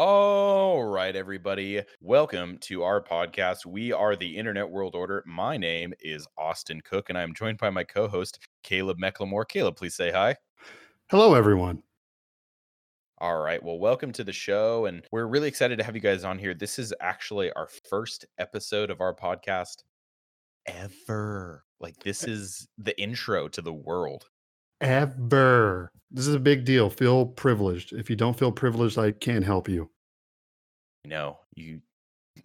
All right, everybody. Welcome to our podcast. We are the Internet World Order. My name is Austin Koch, and I'm joined by my co host, Caleb McLemore. Caleb, please say hi. Hello, everyone. All right. Well, welcome to the show. And we're really excited to have you guys on here. This is actually our first episode of our podcast ever. Like, this is the intro to the world. Ever. This is a big deal. Feel privileged. If you don't feel privileged, I can't help you. No, you.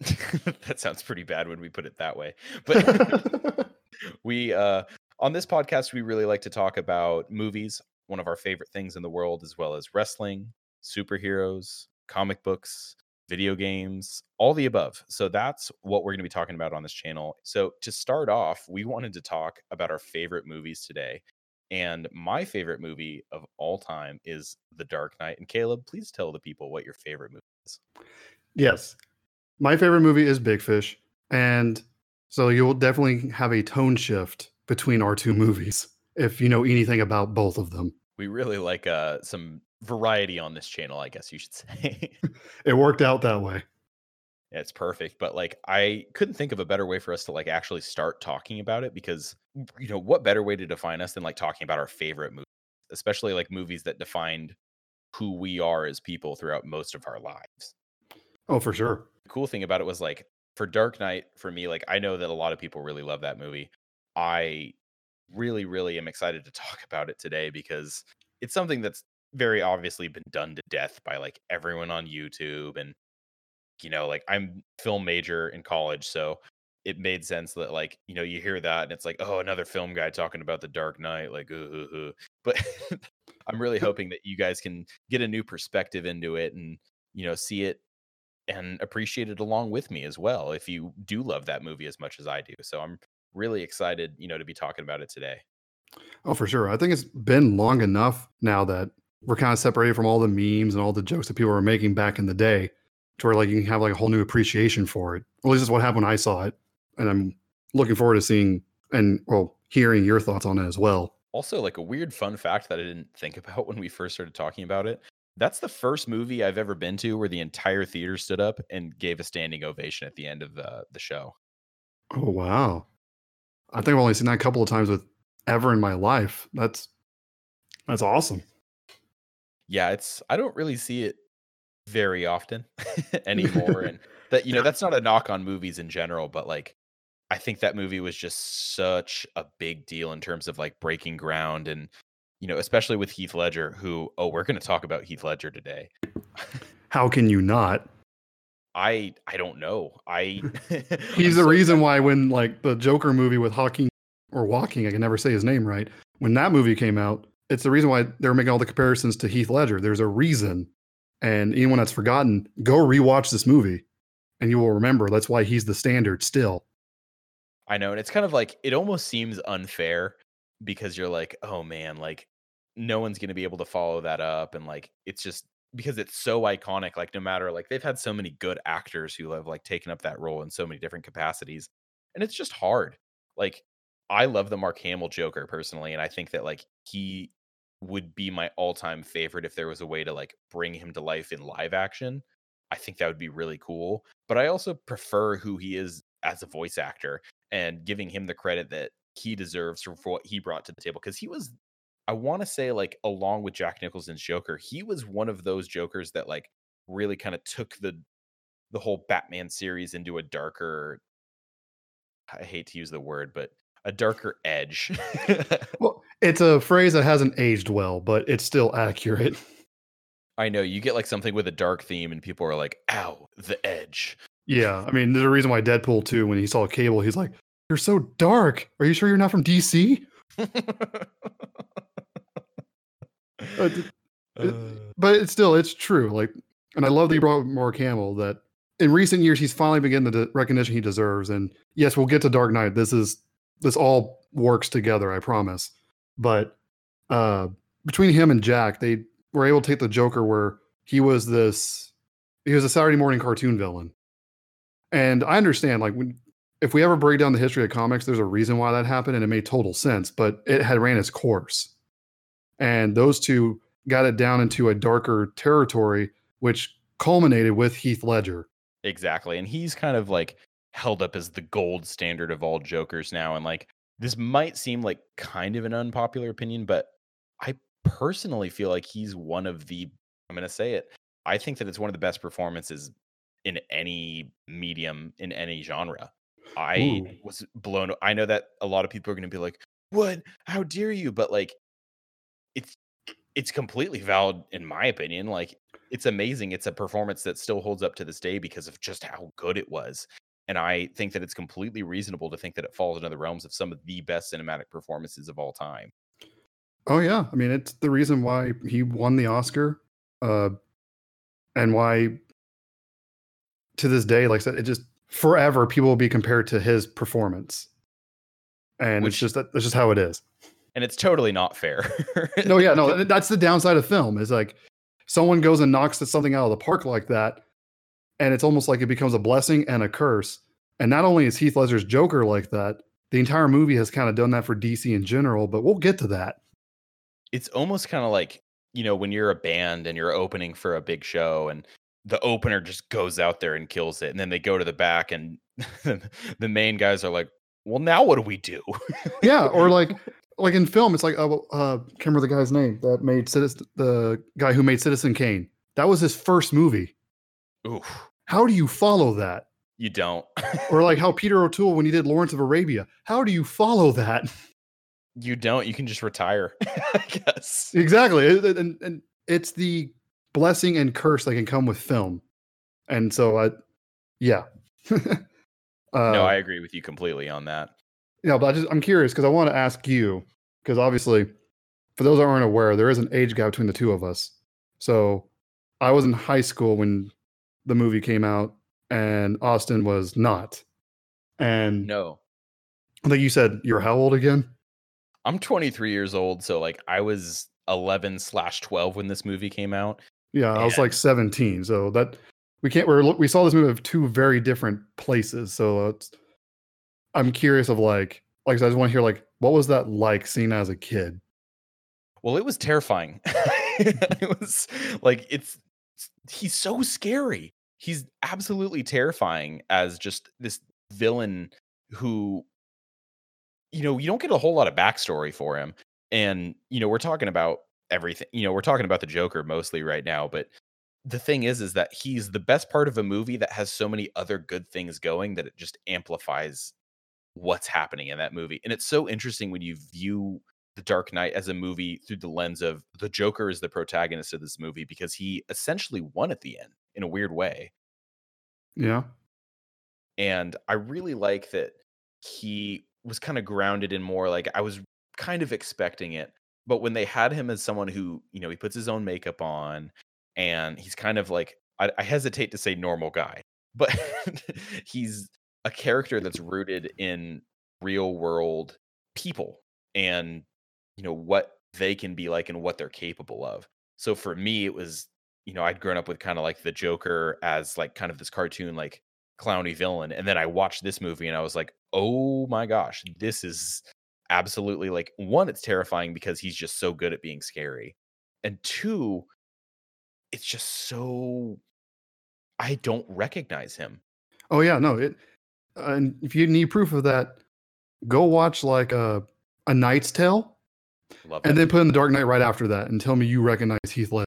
that sounds pretty bad when we put it that way. But we, uh, on this podcast, we really like to talk about movies, one of our favorite things in the world, as well as wrestling, superheroes, comic books, video games, all the above. So that's what we're going to be talking about on this channel. So to start off, we wanted to talk about our favorite movies today. And my favorite movie of all time is The Dark Knight. And Caleb, please tell the people what your favorite movie is. yes. My favorite movie is Big Fish. And so you will definitely have a tone shift between our two movies if you know anything about both of them. We really like uh, some variety on this channel, I guess you should say. It worked out that way. It's perfect but like i couldn't think of a better way for us to like actually start talking about it because you know what better way to define us than like talking about our favorite movies especially like movies that defined who we are as people throughout most of our lives Oh, for sure. the cool thing about it was like for dark knight for me like i know that a lot of people really love that movie i really really am excited to talk about it today because it's something that's very obviously been done to death by like everyone on youtube and you know, like I'm film major in college, so it made sense that like, you know, you hear that and it's like, oh, another film guy talking about the Dark Knight, like, ooh, ooh, ooh. but I'm really hoping that you guys can get a new perspective into it and you know see it and appreciate it along with me as well if you do love that movie as much as I do. So I'm really excited, you know, to be talking about it today. Oh, for sure. I think it's been long enough now that we're kind of separated from all the memes and all the jokes that people were making back in the day to where like you can have like a whole new appreciation for it. At least that's what happened when I saw it. And I'm looking forward to seeing and well, hearing your thoughts on it as well. Also, like a weird fun fact that I didn't think about when we first started talking about it. That's the first movie I've ever been to where the entire theater stood up and gave a standing ovation at the end of the the show. Oh wow. I think I've only seen that a couple of times with ever in my life. That's that's awesome. Yeah, it's I don't really see it very often anymore and that you know that's not a knock on movies in general but like I think that movie was just such a big deal in terms of like breaking ground and you know especially with Heath Ledger who oh we're going to talk about Heath Ledger today. How can you not? I I don't know. I He's I'm the so reason why when like the Joker movie with Hawking or Walking, I can never say his name right. When that movie came out, it's the reason why they were making all the comparisons to Heath Ledger. There's a reason. And anyone that's forgotten, go rewatch this movie and you will remember that's why he's the standard still. I know, and it's kind of like it almost seems unfair because you're like, oh man, like no one's gonna be able to follow that up, and like it's just because it's so iconic. Like no matter like they've had so many good actors who have like taken up that role in so many different capacities, and it's just hard. Like I love the Mark Hamill Joker personally, and I think that like he would be my all-time favorite if there was a way to like bring him to life in live action. I think that would be really cool. But I also prefer who he is as a voice actor and giving him the credit that he deserves for what he brought to the table because he was I want to say like along with Jack Nicholson's Joker, he was one of those Jokers that like really kind of took the the whole Batman series into a darker I hate to use the word, but a darker edge. Well, it's a phrase that hasn't aged well, but it's still accurate. I know you get like something with a dark theme and people are like, "Ow, the edge." Yeah. I mean, there's a reason why Deadpool 2, when he saw Cable, he's like, You're so dark. Are you sure you're not from DC? Uh, it- but it's still it's true like and i love that you brought mark hamill that in recent years he's finally been getting the recognition he deserves and yes we'll get to dark knight this is this all works together i promise but uh between him and jack they were able to take the joker where he was this he was a saturday morning cartoon villain and i understand like when if we ever break down the history of comics there's a reason why that happened and it made total sense but it had ran its course and those two got it down into a darker territory which culminated with Heath Ledger. Exactly. And he's kind of like held up as the gold standard of all Jokers now. And like this might seem like kind of an unpopular opinion, but I personally feel like he's one of the I'm gonna say it. I think that it's one of the best performances in any medium in any genre. I Ooh. was blown. I know that a lot of people are gonna be like, "What? How dare you?" But like, it's it's completely valid in my opinion. Like, it's amazing. It's a performance that still holds up to this day because of just how good it was. And I think that it's completely reasonable to think that it falls into the realms of some of the best cinematic performances of all time. Oh yeah, I mean it's the reason why he won the Oscar, uh, and why to this day, like I said, it just forever people will be compared to his performance, and Which- it's just that that's just how it is. And it's totally not fair. No, yeah, no, that's the downside of film is like someone goes and knocks something out of the park like that, and it's almost like it becomes a blessing and a curse. And not only is Heath Ledger's Joker like that, the entire movie has kind of done that for DC in general. But we'll get to that. it's almost kind of like you know when you're a band and you're opening for a big show and the opener just goes out there and kills it and then they go to the back and the main guys are like well now what do we do Yeah, or like like in film, it's like uh, uh can't remember the guy's name that made Citizen, the guy who made Citizen Kane. That was his first movie. Oof, How do you follow that? you don't Or like how Peter O'Toole when he did Lawrence of Arabia. How do you follow that? you don't you can just retire i guess exactly, and and it's the blessing and curse that can come with film. And so I, yeah. uh, no i agree with you completely on that Yeah, but I just I'm curious because I want to ask you because obviously, for those that aren't aware, there is an age gap between the two of us. So I was in high school when the movie came out, and Austin was not. And no Like you said you're how old again? i'm 23 years old so like i was 11 slash 12 when this movie came out Yeah, I was like 17. So that we can't. We're we saw this movie of two very different places. So it's, I'm curious of like like I I just want to hear like what was that like seeing as a kid? Well, it was terrifying. it was like it's he's so scary. He's absolutely terrifying as just this villain who you know, you don't get a whole lot of backstory for him. And you know, we're talking about everything. You know, we're talking about the Joker mostly right now, but the thing is is that he's the best part of a movie that has so many other good things going that it just amplifies what's happening in that movie. And it's so interesting when you view The Dark Knight as a movie through the lens of the Joker is the protagonist of this movie because he essentially won at the end in a weird way. Yeah, And I really like that he was kind of grounded in more like I was kind of expecting it. But when they had him as someone who, you know, he puts his own makeup on and he's kind of like, I, I hesitate to say normal guy, but he's a character that's rooted in real world people and, you know, what they can be like and what they're capable of. So for me, it was, you know, I'd grown up with kind of like the Joker as like kind of this cartoon, like clowny villain. And then I watched this movie and I was like, oh my gosh, this is absolutely like one, it's terrifying because he's just so good at being scary. And two, it's just so I don't recognize him. Oh yeah, no. It and if you need proof of that, go watch like a a Knight's Tale, Love and it. then put in the Dark Knight right after that, and tell me you recognize Heath Ledger.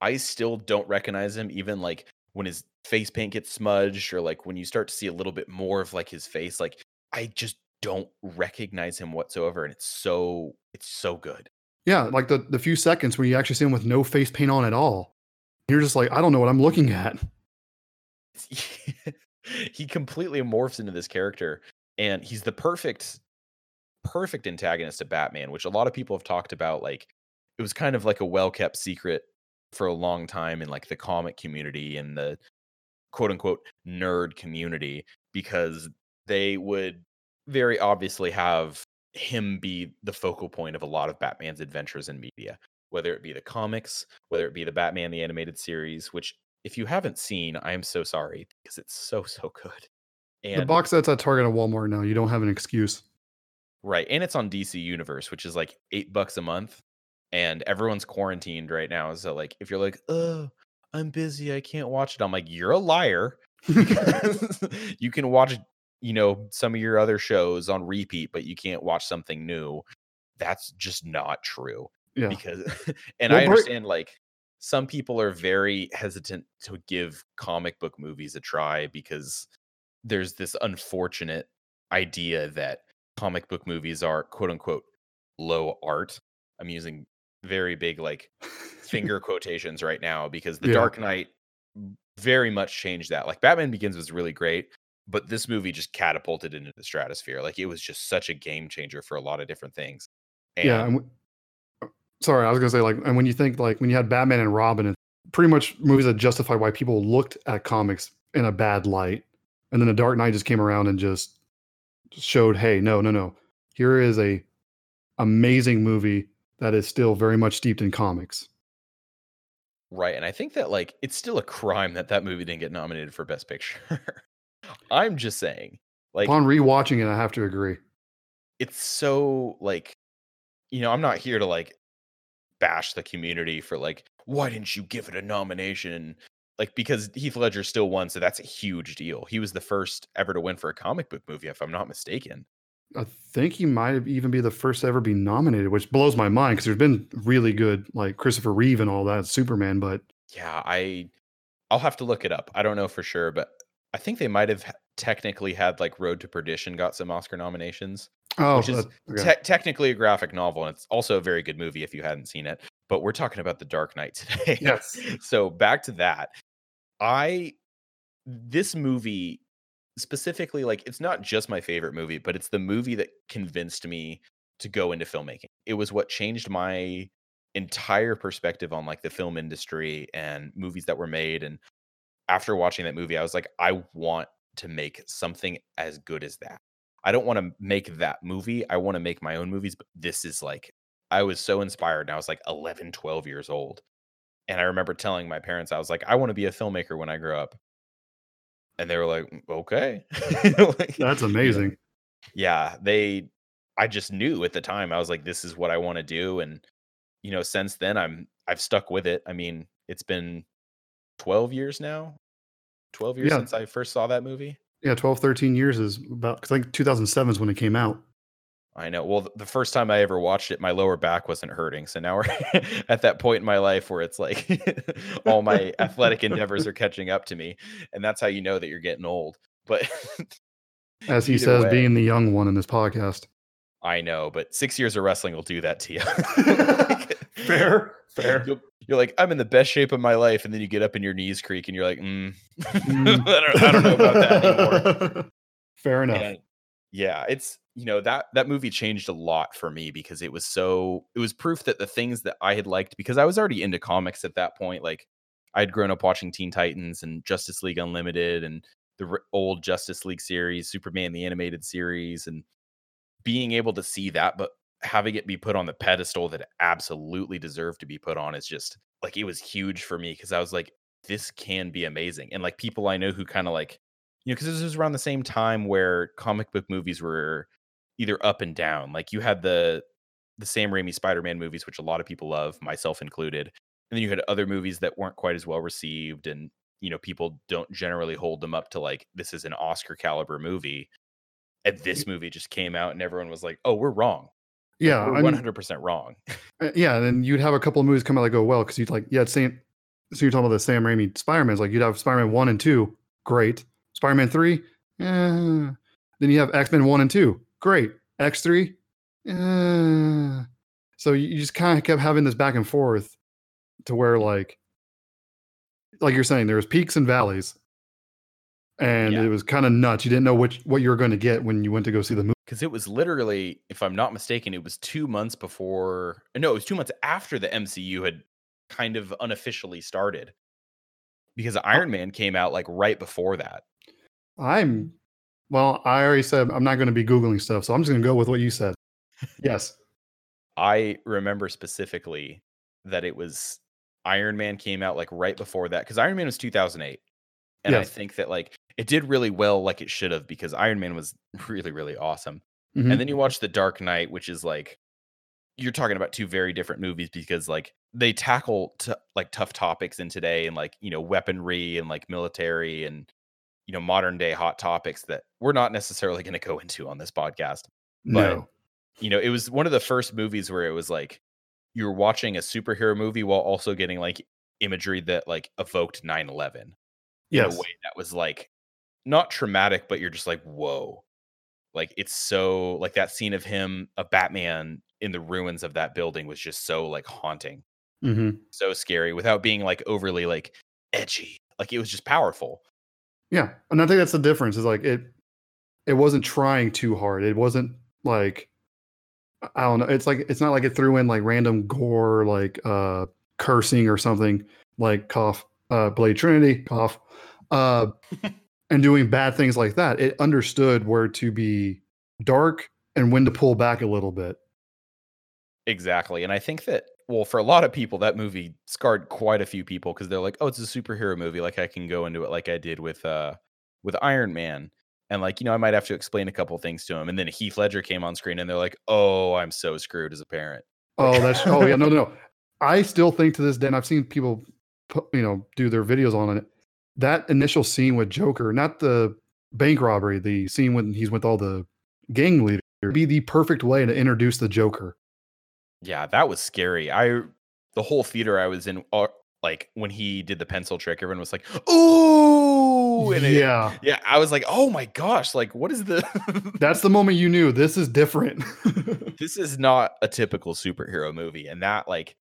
I still don't recognize him, even like when his face paint gets smudged, or like when you start to see a little bit more of like his face. Like I just don't recognize him whatsoever, and it's so it's so good. Yeah, like the the few seconds where you actually see him with no face paint on at all, you're just like, I don't know what I'm looking at. he completely morphs into this character and he's the perfect perfect antagonist of batman which a lot of people have talked about like it was kind of like a well-kept secret for a long time in like the comic community and the quote unquote nerd community because they would very obviously have him be the focal point of a lot of batman's adventures in media whether it be the comics whether it be the batman the animated series which if you haven't seen, I am so sorry because it's so so good. And the box set's at Target and Walmart now. You don't have an excuse. Right, and it's on DC Universe, which is like eight bucks a month, and everyone's quarantined right now. So like, if you're like, oh, I'm busy, I can't watch it. I'm like, you're a liar. you can watch, you know, some of your other shows on repeat, but you can't watch something new. That's just not true. Yeah. Because and Well, I Bert- understand like some people are very hesitant to give comic book movies a try because there's this unfortunate idea that comic book movies are quote unquote low art. I'm using very big like finger quotations right now because the Yeah. Dark Knight very much changed that. Like Batman Begins was really great, but this movie just catapulted into the stratosphere. Like it was just such a game changer for a lot of different things. yeah. And w- uh, sorry, I was gonna say like, and when you think like when you had Batman and Robin, and pretty much movies that justify why people looked at comics in a bad light, and then the Dark Knight just came around and just showed, hey, no, no, no, here is a amazing movie that is still very much steeped in comics. Right. And I think that like it's still a crime that that movie didn't get nominated for Best Picture. I'm just saying, like Upon rewatching it, I have to agree. it's so like you know i'm not here to like bash the community for like why didn't you give it a nomination like because heath ledger still won so that's a huge deal. He was the first ever to win for a comic book movie if i'm not mistaken. I think he might have even be the first to ever be nominated, which blows my mind because there's been really good like Christopher Reeve and all that Superman, but yeah i i'll have to look it up. I don't know for sure but i think they might have technically had like road to perdition got some oscar nominations oh, Which is okay. te- technically a graphic novel and it's also a very good movie if you hadn't seen it but we're talking about the dark knight today. Yes, so back to that i this movie specifically like it's not just my favorite movie but it's the movie that convinced me to go into filmmaking. It was what changed my entire perspective on like the film industry and movies that were made and after watching that movie i was like i want to make something as good as that. I don't want to make that movie i want to make my own movies but this is like i was so inspired and i was like 11 12 years old and I remember telling my parents, I was like, I want to be a filmmaker when I grow up. And they were like, "Mm, okay. Like, that's amazing. yeah, they, I just knew at the time, I was like, this is what I want to do. And, you know, since then, I'm, I've stuck with it. I mean, it's been 12 years now, 12 years Yeah. since I first saw that movie. Yeah, 12, 13 years is about I think 2007 is when it came out. I know. Well, the first time I ever watched it, my lower back wasn't hurting. So now we're at that point in my life where it's like all my athletic endeavors are catching up to me. And that's how you know that you're getting old. But As he says, way. being the young one in this podcast. I know, but six years of wrestling will do that to you. Like, fair, fair. You're, you're like, I'm in the best shape of my life. And then you get up and your knees creak and you're like, mm. Mm. I, don't, I don't know about that anymore. Fair enough. And yeah, it's you know that that movie changed a lot for me because it was so it was proof that the things that I had liked because I was already into comics at that point. Like I'd grown up watching Teen Titans and Justice League Unlimited and the old Justice League series, Superman the animated series, and being able to see that, but having it be put on the pedestal that absolutely deserved to be put on is just like it was huge for me because I was like, this can be amazing. And like people I know who kind of like you know, because this was around the same time where comic book movies were either up and down. Like you had the the Sam Raimi Spider-Man movies, which a lot of people love, myself included, and then you had other movies that weren't quite as well received, and you know, people don't generally hold them up to like this is an Oscar caliber movie. And this movie just came out, and everyone was like, "Oh, we're wrong. yeah, one hundred percent wrong." uh, yeah, and then you'd have a couple of movies come out that go well because you'd like, yeah, same. So you're talking about the Sam Raimi Spider-Man's like you'd have Spider-Man one and two, great. Spider-Man three, eh. then you have X-Men one and two, great. X three, eh. so you you just kind of kept having this back and forth to where like, like you're saying, there was peaks and valleys, and Yeah. it was kind of nuts. You didn't know which what you were going to get when you went to go see the movie. because it was literally, if I'm not mistaken, it was two months before. No, it was two months after the MCU had kind of unofficially started. Because Iron Man came out like right before that. I'm well, I already said I'm not going to be googling stuff, so I'm just going to go with what you said. Yes. I remember specifically that it was Iron Man came out like right before that because Iron Man was 2008, and I think that like it did really well, like it should have, because Iron Man was really really awesome. Mhm. And then you watch The Dark Knight, which is like you're talking about two very different movies because like they tackle t- like tough topics in today and like you know weaponry and like military and you know modern day hot topics that we're not necessarily going to go into on this podcast but No. you know it was one of the first movies where it was like you were watching a superhero movie while also getting like imagery that like evoked 9-11 in a way that was like not traumatic but you're just like whoa. Like it's so like that scene of him a batman in the ruins of that building was just so like haunting. Hmm so scary without being like overly like edgy. Like it was just powerful Yeah, and I think that's the difference. Is like it, it wasn't trying too hard. It wasn't like I- don't know. It's like it's not like it threw in like random gore, like uh cursing or something, like cough, uh Blade Trinity, cough, uh, and doing bad things like that. It understood where to be dark and when to pull back a little bit. Exactly. And I think that, well, for a lot of people, that movie scarred quite a few people because they're like, oh, it's a superhero movie. Like I can go into it like I did with uh with Iron Man. And like, you know, I might have to explain a couple things to him. And then Heath Ledger came on screen and they're like, oh, I'm so screwed as a parent. Oh, that's oh yeah, no, no, no. I still think to this day, and I've seen people, you know, do their videos on it. That initial scene with Joker, not the bank robbery, the scene when he's with all the gang leaders, be the perfect way to introduce the Joker. Yeah, that was scary. I the whole theater I was in uh, like when he did the pencil trick, everyone was like, "Ooh!" And it- yeah, yeah, I was like, "Oh my gosh, like what is the that's the moment you knew this is different. this is not a typical superhero movie and that like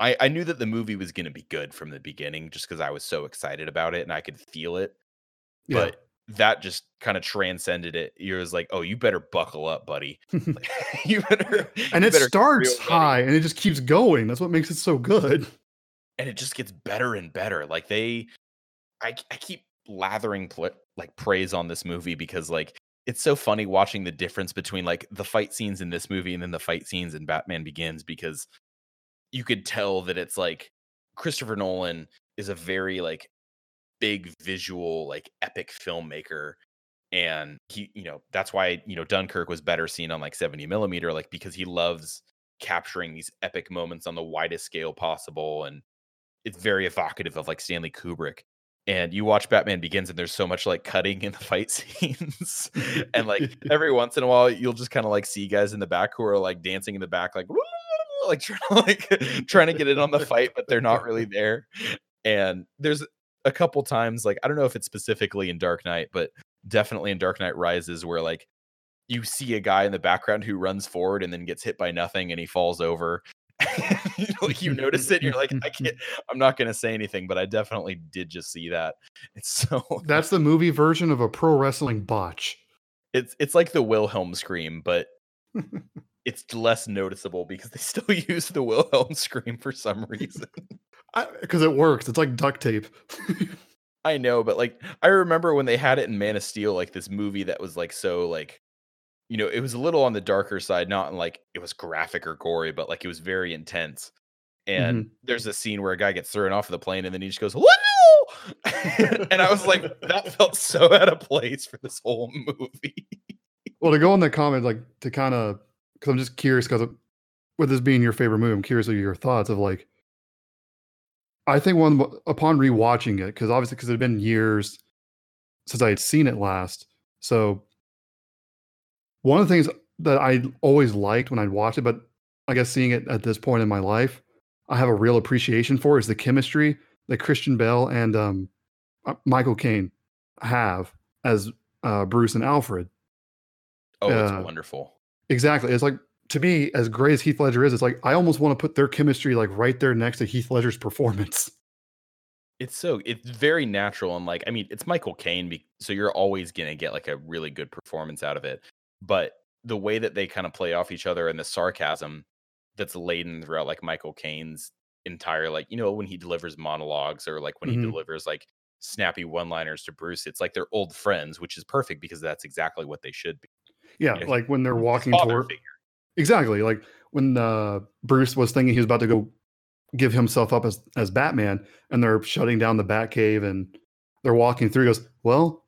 i i knew that the movie was going to be good from the beginning just because i was so excited about it and i could feel it yeah. but that just kind of transcended it you're just like oh you better buckle up buddy Like, you better and you it better starts high and it just keeps going. That's what makes it so good. and it just gets better and better like they i, I keep lathering pl- like praise on this movie because like it's so funny watching the difference between like the fight scenes in this movie and then the fight scenes in batman begins because you could tell that it's like christopher nolan is a very like big visual like epic filmmaker and he you know that's why you know dunkirk was better seen on like 70 millimeter like because he loves capturing these epic moments on the widest scale possible and it's very evocative of like stanley kubrick. And you watch batman begins and there's so much like cutting in the fight scenes and like every once in a while you'll just kind of like see guys in the back who are like dancing in the back like like trying to like trying to get in on the fight but they're not really there. And there's a couple times like i don't know if it's specifically in dark knight but definitely in dark knight rises where like you see a guy in the background who runs forward and then gets hit by nothing and he falls over. You, know, like you notice it and you're like i can't i'm not going to say anything but i definitely did just see that. It's so That's the movie version of a pro wrestling botch. it's it's like the wilhelm scream but it's less noticeable because they still use the wilhelm scream for some reason Because it works. It's like duct tape. I know, but like I remember when they had it in Man of Steel, like this movie that was like so like you know, it was a little on the darker side, not in like it was graphic or gory, but like it was very intense. And Mm-hmm. there's a scene where a guy gets thrown off of the plane and then he just goes, Whoa! and I was like, that felt so out of place for this whole movie. Well, to go in the comments, like to kind of, because I'm just curious, because with this being your favorite movie, I'm curious of your thoughts of like, I think one upon rewatching it, because obviously, because it had been years since I had seen it last. So, one of the things that I always liked when I'd watch it, but I guess seeing it at this point in my life, I have a real appreciation for is the chemistry that Christian Bale and um, uh, Michael Caine have as uh, Bruce and Alfred. Oh, Uh, it's wonderful. Exactly. It's like to me, as great as Heath Ledger is, it's like I almost want to put their chemistry like right there next to Heath Ledger's performance. It's so it's very natural and like I mean it's Michael Caine, so you're always gonna get like a really good performance out of it. But the way that they kind of play off each other and the sarcasm that's laden throughout like Michael Caine's entire like you know when he delivers monologues or like when Mhm. he delivers like snappy one-liners to Bruce, it's like they're old friends, which is perfect because that's exactly what they should be. Yeah, Yeah, like when they're walking toward figure. Exactly like when uh, Bruce was thinking he was about to go give himself up as as Batman, and they're shutting down the Batcave, and they're walking through. He goes, "Well,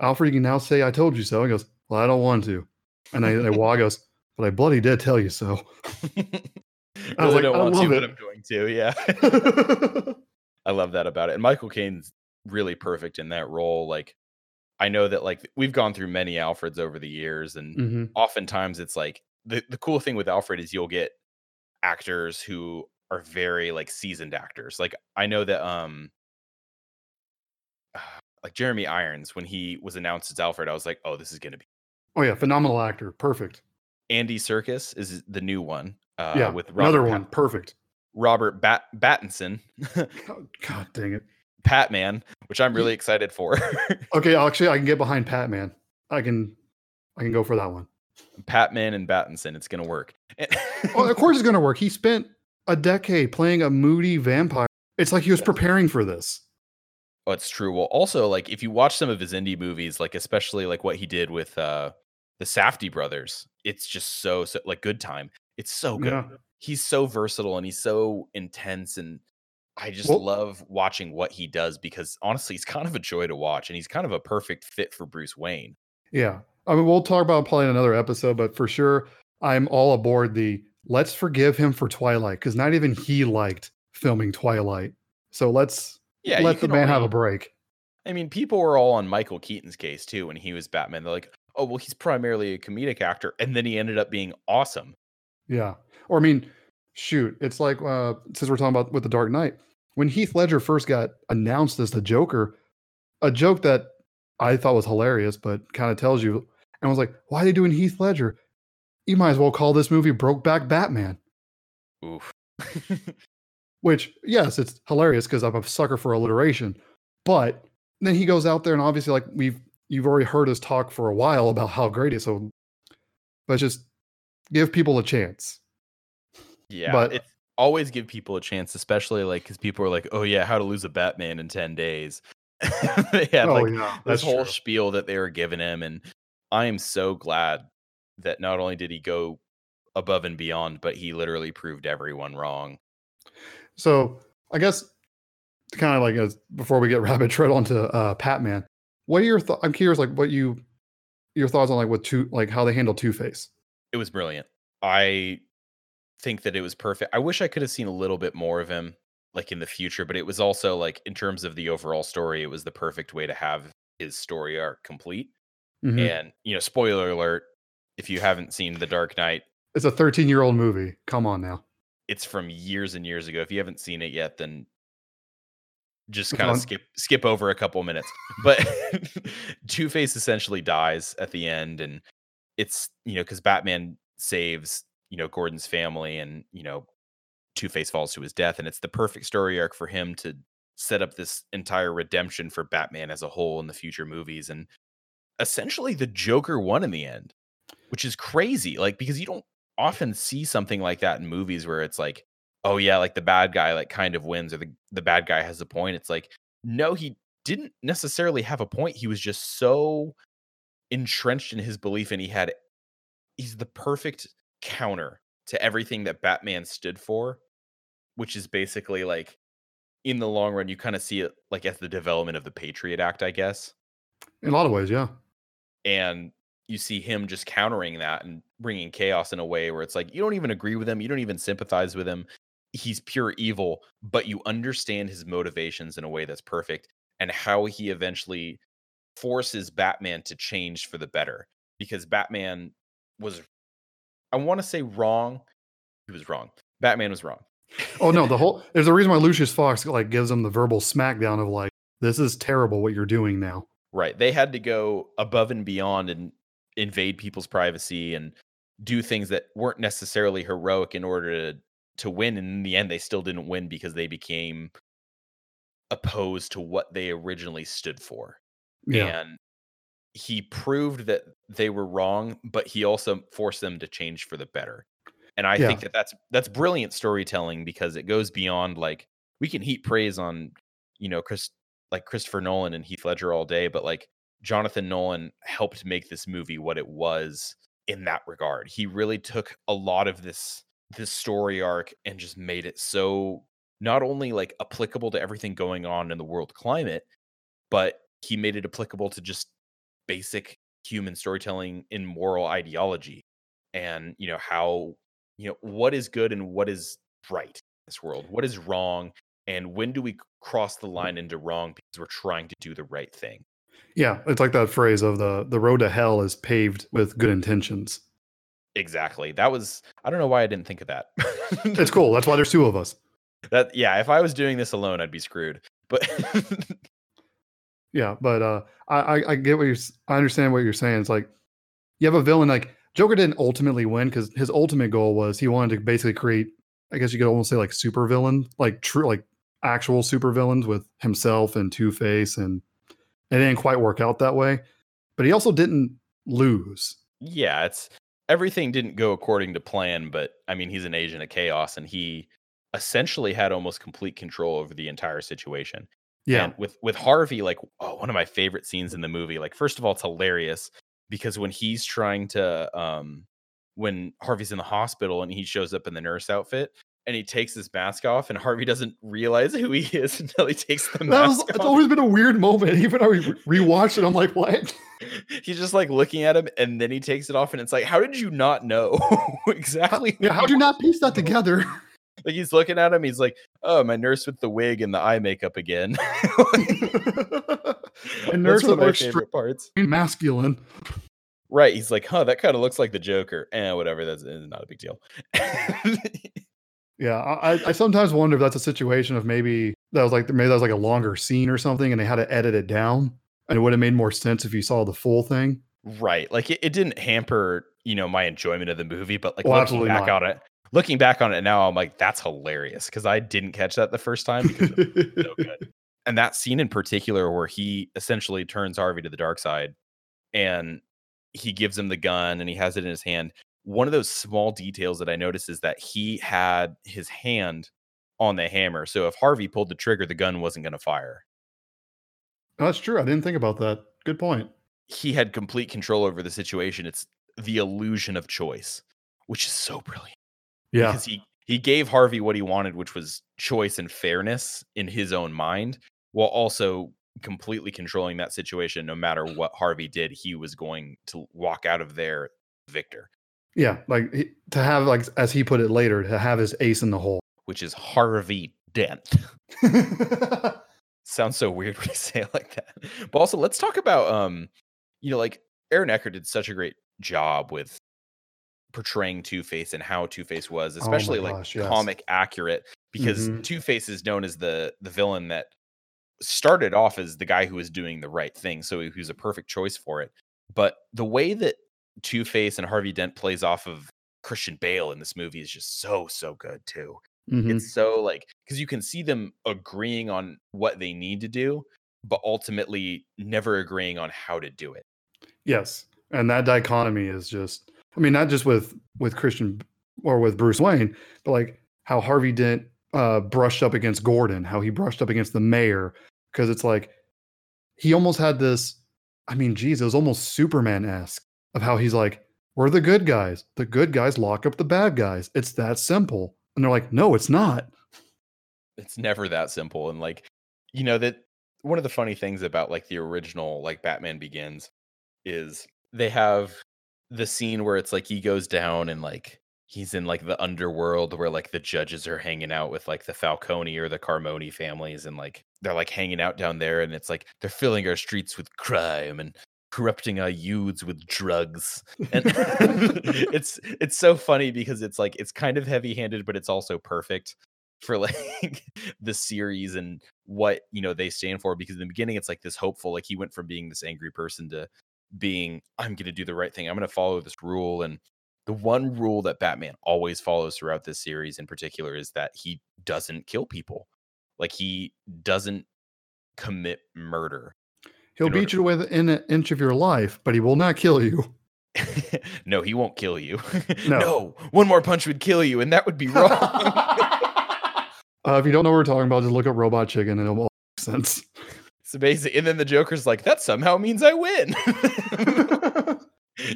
Alfred, you can now say I told you so." He goes, "Well, I don't want to," and they they walk. Goes, but I bloody did tell you so. I was really like, don't I want to, love but it. I'm going to. Yeah. I love that about it. And Michael Caine's really perfect in that role. Like, I know that like we've gone through many Alfreds over the years, and hmm oftentimes it's like the the cool thing with Alfred is you'll get actors who are very like seasoned actors. Like I know that um like Jeremy Irons when he was announced as Alfred, I was like, oh, this is gonna be Oh yeah, phenomenal actor. Perfect. Andy Serkis is the new one. Uh, yeah, with Robert another Pat- one. Perfect. Robert Bat- Battinson, Oh, God dang it. Patman, which I'm really excited for. Okay, actually, I can get behind Pat Man. I can, I can go for that one. Patman and Battinson, it's gonna work. Oh, of course, it's gonna work. He spent a decade playing a moody vampire. It's like he was preparing for this. Oh, it's true. Well, also like if you watch some of his indie movies, like especially like what he did with uh the Safdie brothers, it's just so, so like good time. It's so good. Yeah. He's so versatile and he's so intense and I just Well- love watching what he does because honestly, he's kind of a joy to watch and he's kind of a perfect fit for Bruce Wayne. Yeah. I mean, we'll talk about probably in another episode, but for sure, I'm all aboard the let's forgive him for Twilight because not even he liked filming Twilight. So let's Yeah, let the man have a break. I mean, people were all on Michael Keaton's case too when he was Batman. They're like, "Oh, well, he's primarily a comedic actor," and then he ended up being awesome. Yeah. Or I mean, shoot, it's like uh since we're talking about with the Dark Knight, when Heath Ledger first got announced as the Joker, a joke that I thought was hilarious, but kind of tells you, and I was like, why are they doing Heath Ledger? You might as well call this movie Brokeback Batman. Oof. Which, yes, it's hilarious because I'm a sucker for alliteration. But then he goes out there and obviously, like we've you've already heard us talk for a while about how great it is. So but just give people a chance. yeah, But- it's always give people a chance, especially like because people are like, "Oh yeah, how to lose a Batman in ten days." they had oh, like Oh, yeah, this whole true. spiel that they were giving him, and I am so glad that not only did he go above and beyond, but he literally proved everyone wrong. So I guess to kind of like as before we get rabbit trail onto uh Patman, what are your thoughts? I'm curious, like what you your thoughts on like what two like how they handle Two Face. It was brilliant. I think that it was perfect. I wish I could have seen a little bit more of him like in the future, but it was also like in terms of the overall story, it was the perfect way to have his story arc complete. Mhm. And, you know, spoiler alert, if you haven't seen The Dark Knight, It's a 13 year old movie. Come on now. it's from years and years ago. If you haven't seen it yet, then just kind of skip skip over a couple minutes. But Two Face essentially dies at the end, and it's you know because Batman saves you know Gordon's family, and you know Two Face falls to his death, and it's the perfect story arc for him to set up this entire redemption for Batman as a whole in the future movies, and essentially the Joker won in the end, which is crazy. Like because you don't often see something like that in movies where it's like, oh yeah, like the bad guy like kind of wins or the, the bad guy has a point. It's like, no, he didn't necessarily have a point. He was just so entrenched in his belief and he had he's the perfect counter to everything that Batman stood for, which is basically like in the long run, you kind of see it like as the development of the Patriot Act, I guess In a lot of ways, yeah. And you see him just countering that and bringing chaos in a way where it's like you don't even agree with him you don't even sympathize with him he's pure evil but you understand his motivations in a way that's perfect and how he eventually forces batman to change for the better because batman was i want to say wrong he was wrong batman was wrong Oh no, the whole there's a reason why Lucius Fox like gives him the verbal smackdown of like, this is terrible what you're doing now. Right. They had to go above and beyond and invade people's privacy and do things that weren't necessarily heroic in order to to win. And in the end, they still didn't win because they became opposed to what they originally stood for. Yeah. And he proved that they were wrong, but he also forced them to change for the better. And I think that that's that's brilliant storytelling because it goes beyond like we can heap praise on you know Chris like Christopher Nolan and Heath Ledger all day, but like Jonathan Nolan helped make this movie what it was in that regard. He really took a lot of this this story arc and just made it so not only like applicable to everything going on in the world climate, but he made it applicable to just basic human storytelling in moral ideology. and you know how you know what is good and what is right in this world what is wrong and when do we cross the line into wrong because we're trying to do the right thing? Yeah it's like that phrase of the the road to hell is paved with good intentions. Exactly that was i don't know why i didn't think of that. It's cool that's why there's two of us. That yeah if i was doing this alone i'd be screwed but yeah but uh I, I get what you're i understand what you're saying it's like you have a villain like Joker didn't ultimately win because his ultimate goal was he wanted to basically create, I guess you could almost say like super villain, like true, like actual supervillains with himself and Two Face, and it didn't quite work out that way. But he also didn't lose. Yeah, it's everything didn't go according to plan, but I mean, he's an agent of chaos, and he essentially had almost complete control over the entire situation. Yeah, and with with Harvey, like oh, one of my favorite scenes in the movie. Like, first of all, it's hilarious because when he's trying to um when Harvey's in the hospital and he shows up in the nurse outfit and he takes his mask off and Harvey doesn't realize who he is until he takes the that mask was, off. It's always been a weird moment. Even I re- rewatched it, I'm like, what? He's just like looking at him and then he takes it off and it's like, how did you not know exactly? Yeah, how would you not piece that together? Like he's looking at him, he's like, "Oh, my nurse with the wig and the eye makeup again." a nurse That's one that of my favorite parts. masculine. Right. He's like, huh, that kind of looks like the Joker. Eh, whatever. That's eh, not a big deal. Yeah, I, I sometimes wonder if that's a situation of maybe that was like maybe that was like a longer scene or something, and they had to edit it down, and it would have made more sense if you saw the full thing. right. Like it, it didn't hamper, you know, my enjoyment of the movie, but like Well, looking back not. on it, looking back on it now, I'm like, that's hilarious because I didn't catch that the first time because it was so good. And that scene in particular where he essentially turns Harvey to the dark side and he gives him the gun and he has it in his hand. One of those small details that I noticed is that he had his hand on the hammer. So if Harvey pulled the trigger, the gun wasn't going to fire. That's true. I didn't think about that. Good point. He had complete control over the situation. It's the illusion of choice, which is so brilliant. Yeah, Because he he gave Harvey what he wanted, which was choice and fairness in his own mind, while also completely controlling that situation. No matter what Harvey did, he was going to walk out of there victor, yeah. Like he- to have like as he put it later, to have his ace in the hole. which is Harvey Dent. Sounds so weird when you say it like that. But also, let's talk about um, you know, like Aaron Eckhart did such a great job with portraying Two Face and how Two Face was, Oh especially like gosh, yes. comic accurate, because Mhm. Two Face is known as the the villain that started off as the guy who was doing the right thing, so he was a perfect choice for it. But the way that Two Face and Harvey Dent plays off of Christian Bale in this movie is just so so good too Mhm. it's so like because you can see them agreeing on what they need to do but ultimately never agreeing on how to do it Yes, and that dichotomy is just. I mean, not just with with Christian or with Bruce Wayne, but like how Harvey Dent uh, brushed up against Gordon, how he brushed up against the mayor, because it's like he almost had this. I mean, geez, it was almost Superman esque of how he's like, "We're the good guys. The good guys lock up the bad guys. It's that simple." And they're like, "No, it's not." it's never that simple and like you know that one of the funny things about like the original like batman begins is they have the scene where it's like he goes down and like he's in like the underworld where like the judges are hanging out with like the falcone or the carmoni families and like they're like hanging out down there and it's like they're filling our streets with crime and corrupting our youths with drugs. And it's it's so funny because it's like it's kind of heavy handed but it's also perfect for like the series and what you know they stand for because in the beginning it's like this hopeful like he went from being this angry person to being i'm going to do the right thing. I'm going to follow this rule. And the one rule that batman always follows throughout this series in particular is that he doesn't kill people. Like he doesn't commit murder He'll beat you within an inch of your life, but he will not kill you. no he won't kill you No. no one more punch would kill you and that would be wrong Uh, if you don't know what we're talking about, just look up Robot Chicken and it'll all make sense. It's amazing. And then the Joker's like, that somehow means I win.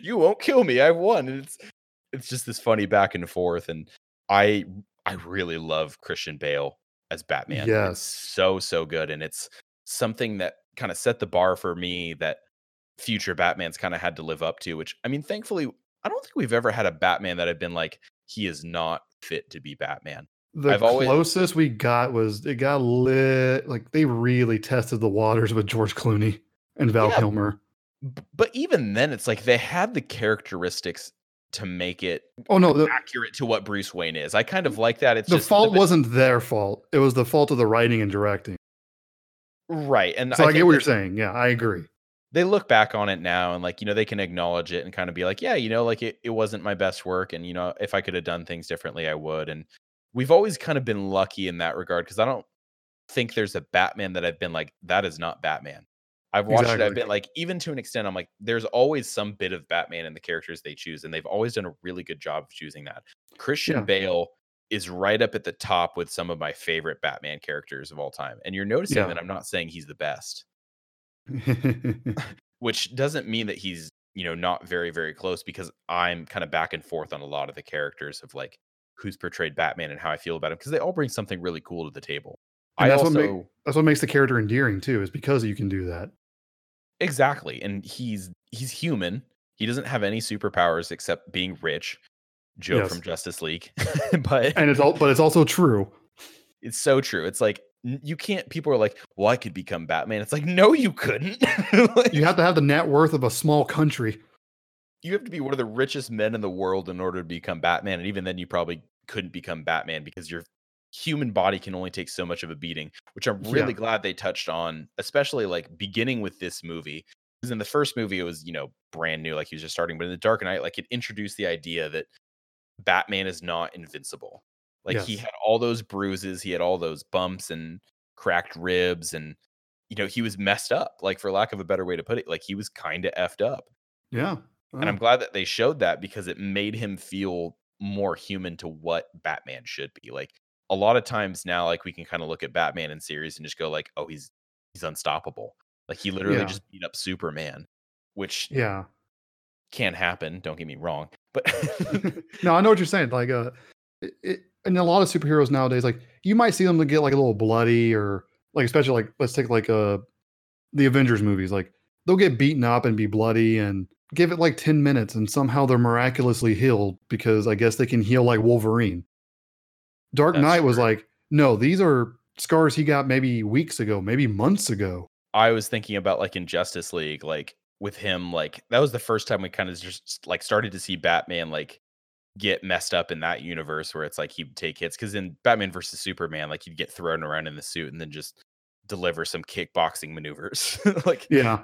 you won't kill me. I've won. And it's it's just this funny back and forth. And I I really love Christian Bale as Batman. It's Yes. so, so good. And it's something that kind of set the bar for me that future Batman's kind of had to live up to, which I mean, thankfully, I don't think we've ever had a Batman that had been like he is not fit to be Batman. The I've always- closest we got was it got lit. Like they really tested the waters with George Clooney and Val Yeah, Kilmer. But even then, it's like they had the characteristics to make it Oh no, the, accurate to what Bruce Wayne is. I kind of like that. It's the fault bit- wasn't their fault. It was the fault of the writing and directing. Right, and So I, think get what you're saying. Yeah, I agree. They look back on it now and like you know they can acknowledge it and kind of be like, yeah, you know, like it, it wasn't my best work, and you know if I could have done things differently, I would. And we've always kind of been lucky in that regard because I don't think there's a Batman that I've been like that is not Batman. I've watched it. I've been like, even to an extent, I'm like, there's always some bit of Batman in the characters they choose, and they've always done a really good job of choosing that. Christian Yeah. Bale is right up at the top with some of my favorite Batman characters of all time. And you're noticing Yeah. that I'm not saying he's the best, which doesn't mean that he's, you know, not very, very close because I'm kind of back and forth on a lot of the characters of like who's portrayed Batman and how I feel about him because they all bring something really cool to the table. And I that's also what ma- That's what makes the character endearing too, is because you can do that. Exactly. And he's he's human. He doesn't have any superpowers except being rich. Joe Yes. from Justice League. but And it's all but it's also true. it's so true. It's like you can't people are like, "Well, I could become Batman." It's like, "No, you couldn't." Like, You have to have the net worth of a small country. you have to be one of the richest men in the world in order to become Batman, and even then you probably couldn't become Batman because your human body can only take so much of a beating, which I'm Yeah. really glad they touched on, especially like beginning with this movie. Because in the first movie, it was, you know, brand new, like he was just starting. But in the Dark Knight, like it introduced the idea that Batman is not invincible. Like he had all those bruises, he had all those bumps and cracked ribs, and you know, he was messed up, like for lack of a better way to put it. Like he was kind of effed up. Yeah. And I'm glad that they showed that because it made him feel more human to what Batman should be. Like a lot of times now, like we can kind of look at Batman in series and just go like, oh, he's he's unstoppable. Like he literally Yeah. just beat up Superman, which yeah. can happen. Don't get me wrong, but no, I know what you're saying. Like, uh, it, it, and a lot of superheroes nowadays, like you might see them to get like a little bloody, or like especially like let's take like uh the Avengers movies. Like they'll get beaten up and be bloody, and give it like ten minutes, and somehow they're miraculously healed because I guess they can heal like Wolverine. Dark That's Knight was true. like, no, these are scars he got maybe weeks ago, maybe months ago. I was thinking about like in Justice League, like with him, like that was the first time we kind of just like started to see Batman like get messed up in that universe where it's like he'd take hits because in Batman versus Superman, like he'd get thrown around in the suit and then just deliver some kickboxing maneuvers, like Yeah,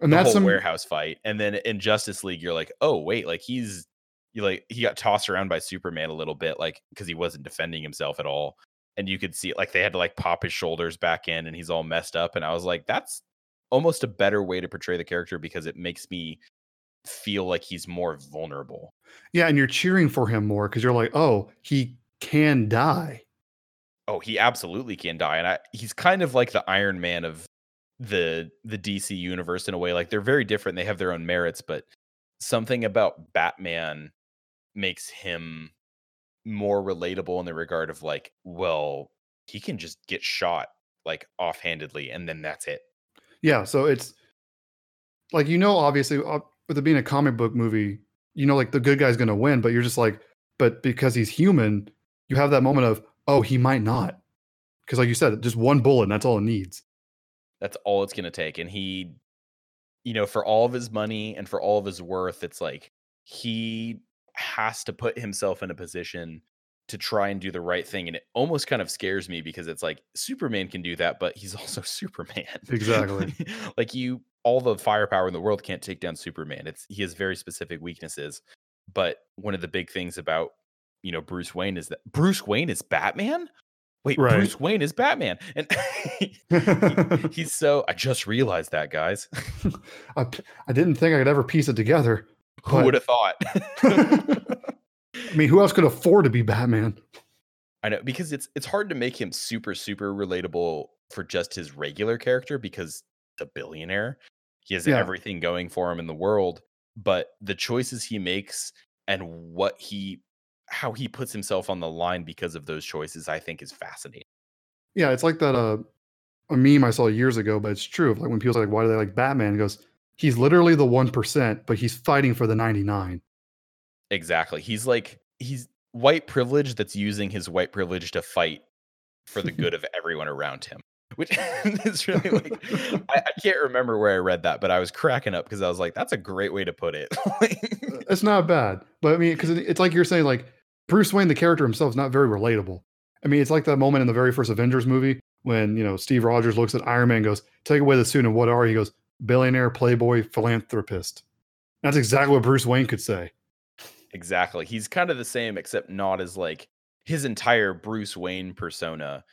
and the that's whole some warehouse fight. And then in Justice League, you're like, oh wait, like he's you like he got tossed around by Superman a little bit, like because he wasn't defending himself at all. And you could see like they had to like pop his shoulders back in and he's all messed up. And I was like, that's almost a better way to portray the character because it makes me feel like he's more vulnerable. yeah, and you're cheering for him more because you're like, oh, he can die. Oh, he absolutely can die. And I, he's kind of like the Iron Man of the the DC universe in a way. Like they're very different. They have their own merits, but something about Batman makes him more relatable in the regard of like, well, he can just get shot like offhandedly and then that's it. Yeah, so it's like you know, obviously, uh, with it being a comic book movie, you know, like the good guy's to win, but you're just like, but because he's human, you have that moment of, oh, he might not, because like you said, just one bullet, and that's all it needs. That's all it's to take. And he, you know, for all of his money and for all of his worth, it's like he has to put himself in a position to try and do the right thing. And it almost kind of scares me because it's like Superman can do that, but he's also Superman. Exactly. like you, all the firepower in the world can't take down Superman. It's he has very specific weaknesses. But one of the big things about you know Bruce Wayne is that Bruce Wayne is Batman. Wait, Right. Bruce Wayne is Batman, and he's so. I just realized that, guys. I, I didn't think I could ever piece it together. Who would have thought? I mean, who else could afford to be Batman? I know because it's it's hard to make him super super relatable for just his regular character because the billionaire he has Yeah. everything going for him in the world, but the choices he makes and what he how he puts himself on the line because of those choices, I think is fascinating. Yeah, it's like that uh, a meme I saw years ago, but it's true. Like when people say, like, why do they like Batman? It goes, he's literally the 1%, but he's fighting for the 99. Exactly. He's like he's white privilege that's using his white privilege to fight for the good of everyone around him. Which is really like I, I, can't remember where I read that, but I was cracking up because I was like, that's a great way to put it. Uh, it's not bad. But I mean, because it's like you're saying, like Bruce Wayne, the character himself, is not very relatable. I mean, it's like that moment in the very first Avengers movie when you know Steve Rogers looks at Iron Man and goes, "Take away the suit, and what are you?" He goes, "Billionaire, playboy, philanthropist." That's exactly what Bruce Wayne could say. Exactly. He's kind of the same, except not as like his entire Bruce Wayne persona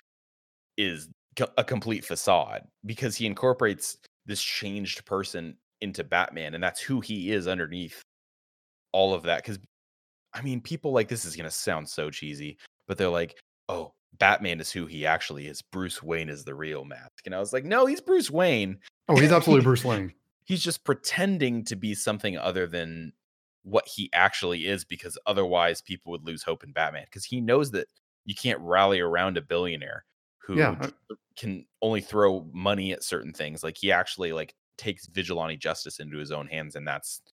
is a complete facade because he incorporates this changed person into Batman, and that's who he is underneath all of that. Because I mean, people like this is gonna sound so cheesy, but they're like, "Oh, Batman is who he actually is. Bruce Wayne is the real mask." And I was like, "No, he's Bruce Wayne." Oh, he's absolutely Bruce Wayne. He's just pretending to be something other than what he actually is, because otherwise people would lose hope in Batman. Because he knows that you can't rally around a billionaire who yeah. can only throw money at certain things. Like he actually like takes vigilante justice into his own hands, and that's oh,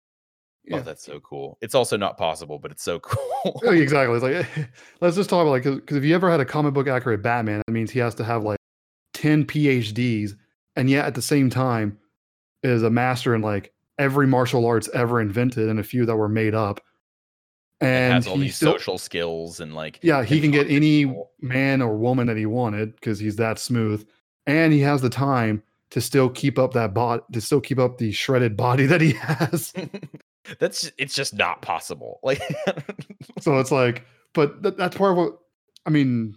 yeah. oh, that's so cool. It's also not possible, but it's so oh, cool. oh, exactly. It's like eh, let's just talk about like because if you ever had a comic book accurate Batman, that means he has to have like ten PhDs, and yet at the same time is a master in like every martial arts ever invented and a few that were made up. And has all these still, social skills and like yeah he can get any man or woman that he wanted because he's that smooth. And he has the time to still keep up that bot to still keep up the shredded body that he has. That's it's just not possible. Like so it's like but th- that's part of what i mean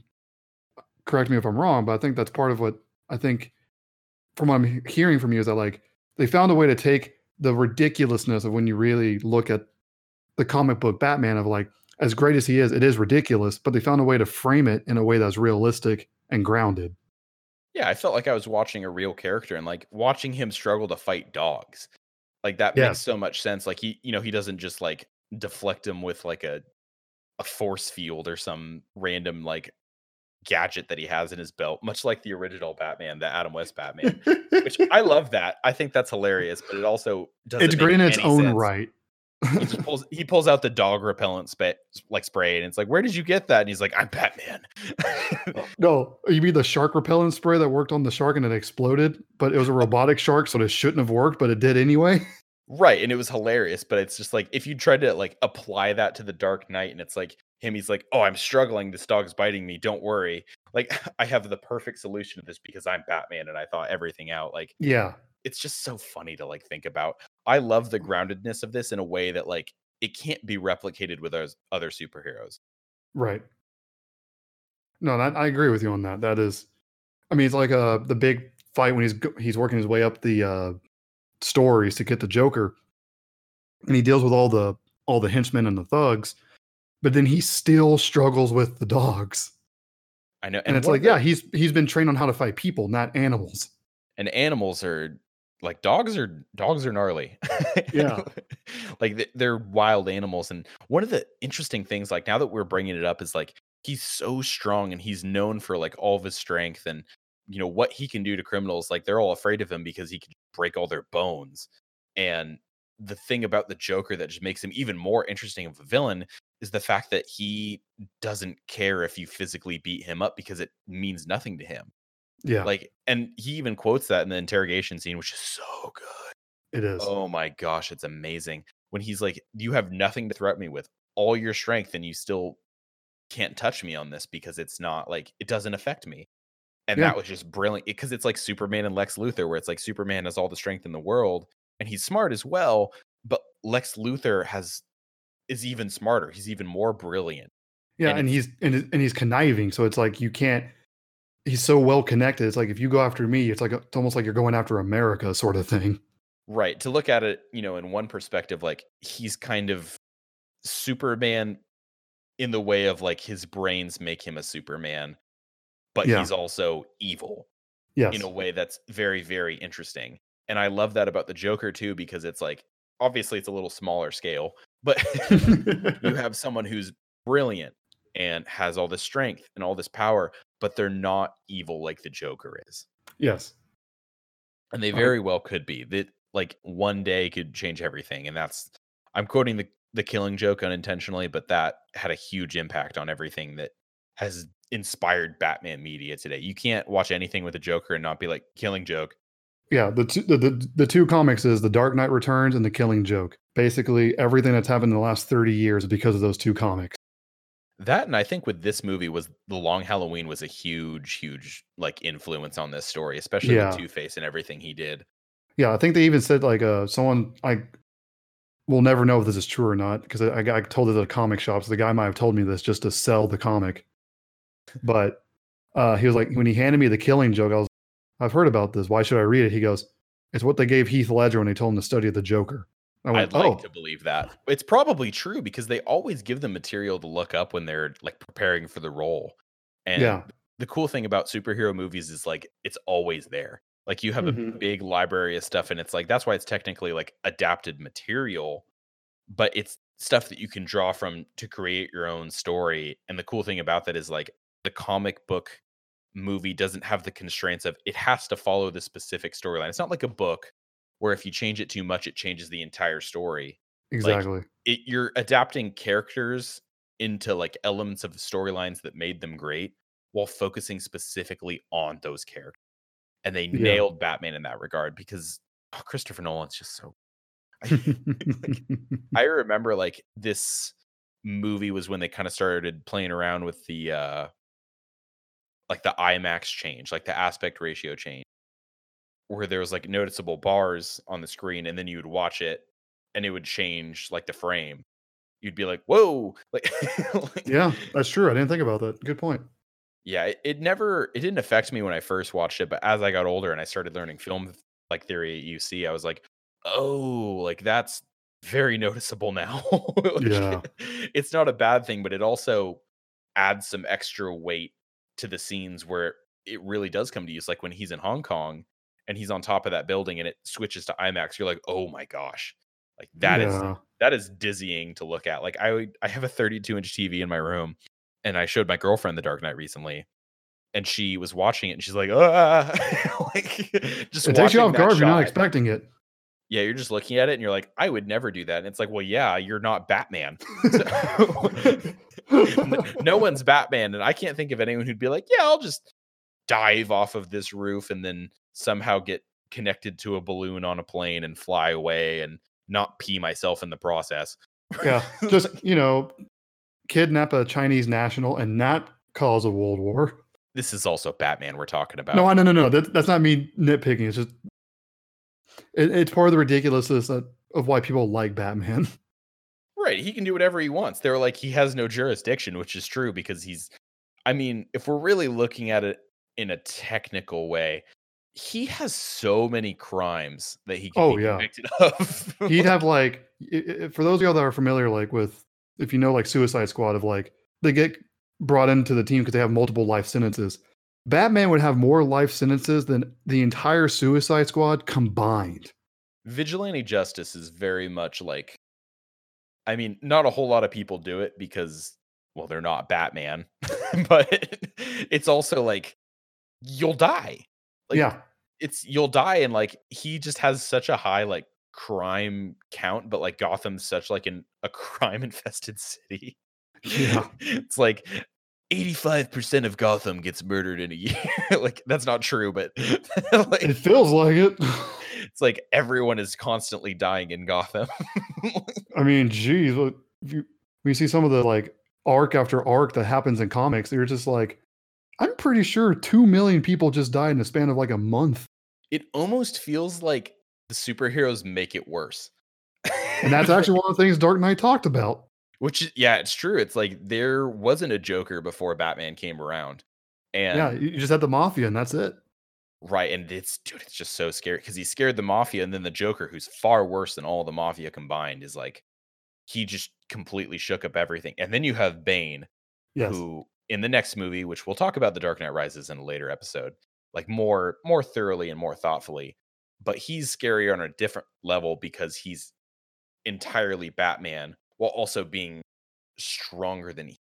correct me if i'm wrong but i think that's part of what i think from what i'm hearing from you is that like they found a way to take the ridiculousness of when you really look at the comic book Batman of like as great as he is, it is ridiculous, but they found a way to frame it in a way that's realistic and grounded. Yeah, I felt like I was watching a real character and like watching him struggle to fight dogs. Like that yeah. makes so much sense. Like he, you know, he doesn't just like deflect him with like a a force field or some random like gadget that he has in his belt, much like the original Batman, the Adam West Batman. which I love that. I think that's hilarious, but it also doesn't. It's great in its own sense. right he just pulls he pulls out the dog repellent spray like spray and it's like where did you get that and he's like i'm batman oh, no you mean the shark repellent spray that worked on the shark and it exploded but it was a robotic shark so it shouldn't have worked but it did anyway right and it was hilarious but it's just like if you tried to like apply that to the dark knight and it's like him he's like oh i'm struggling this dog's biting me don't worry like i have the perfect solution to this because i'm batman and i thought everything out like yeah it's just so funny to like think about. I love the groundedness of this in a way that like it can't be replicated with those other superheroes. Right. No, that, I agree with you on that. That is, I mean, it's like uh the big fight when he's he's working his way up the uh stories to get the Joker, and he deals with all the all the henchmen and the thugs, but then he still struggles with the dogs. I know, and, and it's like, the, yeah, he's he's been trained on how to fight people, not animals. And animals are like dogs are dogs are gnarly yeah like they're wild animals and one of the interesting things like now that we're bringing it up is like he's so strong and he's known for like all of his strength and you know what he can do to criminals like they're all afraid of him because he can break all their bones and the thing about the joker that just makes him even more interesting of a villain is the fact that he doesn't care if you physically beat him up because it means nothing to him yeah. Like, and he even quotes that in the interrogation scene, which is so good. It is. Oh my gosh, it's amazing. When he's like, You have nothing to threaten me with, all your strength, and you still can't touch me on this because it's not like it doesn't affect me. And yeah. that was just brilliant eh, because it's like Superman and Lex Luthor, where it's like Superman has all the strength in the world and he's smart as well, but Lex Luthor has is even smarter. He's even more brilliant. Yeah, and, and he's and, and he's conniving, so it's like you can't he's so well connected. It's like if you go after me, it's like it's almost like you're going after America, sort of thing. Right. To look at it, you know, in one perspective, like he's kind of Superman in the way of like his brains make him a Superman, but yeah. he's also evil. Yes. In a way that's very, very interesting. And I love that about the Joker too, because it's like obviously it's a little smaller scale, but you have someone who's brilliant and has all this strength and all this power, but they're not evil like the Joker is. Yes. And they very well could be. That like one day could change everything. And that's I'm quoting the the killing joke unintentionally, but that had a huge impact on everything that has inspired Batman media today. You can't watch anything with a Joker and not be like killing joke. Yeah, the two, the, the the two comics is the Dark Knight Returns and the Killing Joke. Basically, everything that's happened in the last thirty years because of those two comics. That and I think with this movie was the Long Halloween was a huge, huge like influence on this story, especially Yeah. with Two Face and everything he did. Yeah, I think they even said like uh someone I will never know if this is true or not because I, I told it at a comic shop. So the guy might have told me this just to sell the comic. But uh, he was like, when he handed me the Killing Joke, I was, I've heard about this. Why should I read it? He goes, it's what they gave Heath Ledger when they told him to study the Joker. I went, I'd like oh, to believe that. It's probably true because they always give them material to look up when they're like preparing for the role. And yeah, the cool thing about superhero movies is like it's always there. Like you have a Mhm. big library of stuff and it's like that's why it's technically like adapted material, but it's stuff that you can draw from to create your own story. And the cool thing about that is like the comic book movie doesn't have the constraints of it has to follow the specific storyline. It's not like a book where if you change it too much it changes the entire story exactly. it, you're adapting characters into like elements of the storylines that made them great while focusing specifically on those characters. And they Yeah. nailed Batman in that regard because oh, Christopher Nolan's just so. I remember like this movie was when they kind of started playing around with the uh like the IMAX change, like the aspect ratio change, where there was like noticeable bars on the screen, and then you would watch it and it would change like the frame. You'd be like, whoa, like, like- yeah, that's true. I didn't think about that. Good point. yeah, it, it never it didn't affect me when I first watched it, but as I got older and I started learning film like theory at UC, I was like, oh, like that's very noticeable now. Like, Yeah. it's not a bad thing, but it also adds some extra weight to the scenes where it really does come to use. Like when he's in Hong Kong and he's on top of that building and it switches to IMAX, you're like, oh my gosh, like that is yeah. that is dizzying to look at. Like I I have a 32 inch TV in my room, and I showed my girlfriend The Dark Knight recently, and she was watching it, and she's like, ah, like just It takes you off guard. You're not expecting it. Yeah, you're just looking at it, and you're like, I would never do that. And it's like, well, yeah, you're not Batman. So- no one's Batman, and I can't think of anyone who'd be like, yeah, I'll just dive off of this roof and then somehow get connected to a balloon on a plane and fly away and not pee myself in the process. yeah, just you know, kidnap a Chinese national and not cause a world war. this is also Batman we're talking about. No, no, no, no. That, that's not me nitpicking. It's just it, it's part of the ridiculousness that, of why people like Batman. Right, he can do whatever he wants. They're like he has no jurisdiction, which is true because he's I mean, if we're really looking at it in a technical way, he has so many crimes that he can Oh, be yeah. convicted of. He'd have like, for those of y'all that are familiar, like with if you know like Suicide Squad, of like they get brought into the team because they have multiple life sentences. Batman would have more life sentences than the entire Suicide Squad combined. vigilante justice is very much like I mean, not a whole lot of people do it because well, they're not Batman, but it's also like you'll die. Like yeah, it's you'll die and like he just has such a high like crime count, but like Gotham's such like an a crime infested city. Yeah. it's like 85% of Gotham gets murdered in a year. like that's not true, but like, it feels like it. it's like everyone is constantly dying in Gotham. I mean, geez, look, if you you see some of the like arc after arc that happens in comics, you're just like, I'm pretty sure two million people just died in the span of like a month, it almost feels like the superheroes make it worse. and that's actually one of the things Dark Knight talked about. which yeah, it's true. It's like there wasn't a Joker before Batman came around. And yeah, you you just had the mafia, and that's it. right, and it's dude, it's just so scary because he scared the mafia, and then the Joker, who's far worse than all the mafia combined, is like he just completely shook up everything. And then you have Bane, Yes, who in the next movie, which we'll talk about the Dark Knight Rises in a later episode, like more more thoroughly and more thoughtfully. But he's scarier on a different level because he's entirely Batman while also being stronger than he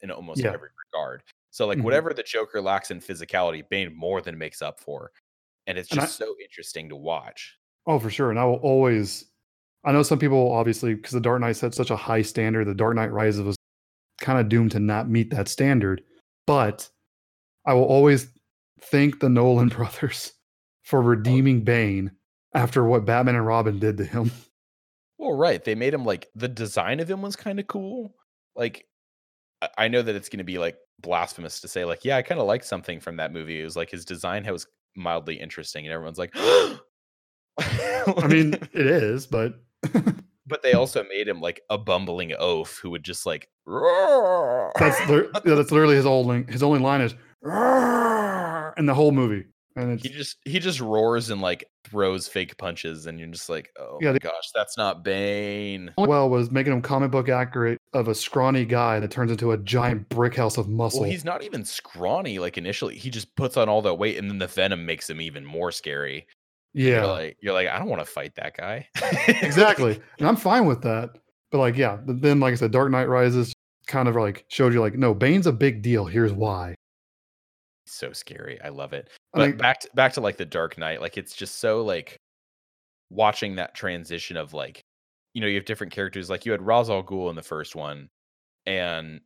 in almost Yeah. every regard. So like Mhm. whatever the Joker lacks in physicality, Bane more than makes up for. And it's And I- just so interesting to watch. oh for sure. And I will always, I know some people obviously because the Dark Knight set such a high standard, the Dark Knight Rises was kind of doomed to not meet that standard. But I will always thank the Nolan brothers for oh. redeeming Bane after what Batman and Robin did to him. Well, right. They made him like the design of him was kind of cool. Like I- know that it's going to be like blasphemous to say like, yeah, I kind of liked something from that movie. It was like his design was mildly interesting, and everyone's like, I mean, it is, but but they also made him like a bumbling oaf who would just like. that's yeah, that's literally his only his only line is in the whole movie, and it's he just he just roars and like throws fake punches, and you're just like, oh Yeah, my they- gosh, that's not Bane. well was making him comic book accurate of a scrawny guy that turns into a giant brick house of muscle. Well, he's not even scrawny like initially. He just puts on all that weight, and then the venom makes him even more scary. Yeah, You're like, you're like, I don't want to fight that guy. exactly, and I'm fine with that. But like, yeah, but then like I said, Dark Knight Rises kind of like showed you like, no, Bane's a big deal. Here's why. so scary. I love it. I But back to back to like the Dark Knight, like it's just so like watching that transition of like, you know, you have different characters. Like you had Ra's al Ghul in the first one, and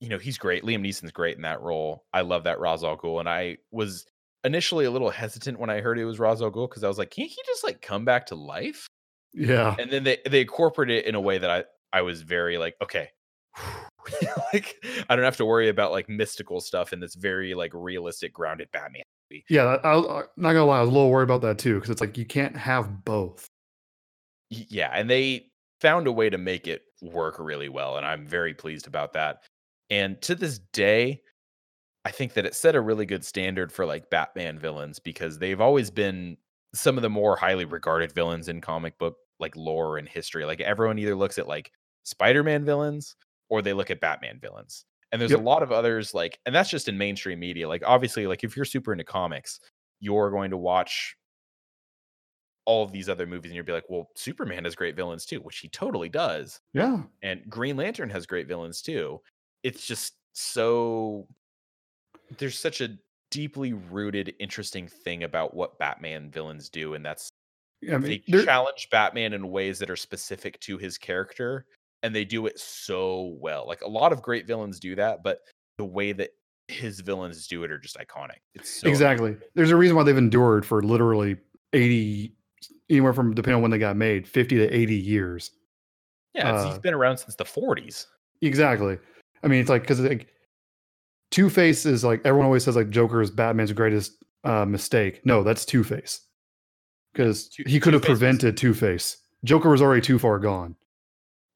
you know he's great. Liam Neeson's great in that role. I love that Ra's al Ghul, and I was initially a little hesitant when I heard it was Ra's al Ghul because I was like, can't he just like come back to life? Yeah, and then they they incorporate it in a way that I I was very like okay like I don't have to worry about like mystical stuff in this very like realistic grounded Batman movie. yeah. I, I, I'm not gonna lie, I was a little worried about that too because it's like you can't have both. Yeah, and they found a way to make it work really well and I'm very pleased about that. And to this day I think that it set a really good standard for like Batman villains because they've always been some of the more highly regarded villains in comic book like lore and history. Like everyone either looks at like Spider-Man villains or they look at Batman villains. And there's Yep. a lot of others like and that's just in mainstream media. Like obviously like if you're super into comics, you're going to watch all of these other movies and you'll be like, "Well, Superman has great villains too," which he totally does. Yeah, And Green Lantern has great villains too. It's just so there's such a deeply rooted interesting thing about what Batman villains do and that's I mean, they challenge Batman in ways that are specific to his character, and they do it so well. Like a lot of great villains do that, but the way that his villains do it are just iconic. It's so exactly. There's a reason why they've endured for literally 80, anywhere from depending on when they got made, 50 to 80 years. Yeah, it's, he's uh, been around since the 40s. Exactly. I mean, it's like because like Two Face is like everyone always says like Joker is Batman's greatest uh, mistake. No, that's Two Face because he could have prevented Two Face. Joker was already too far gone.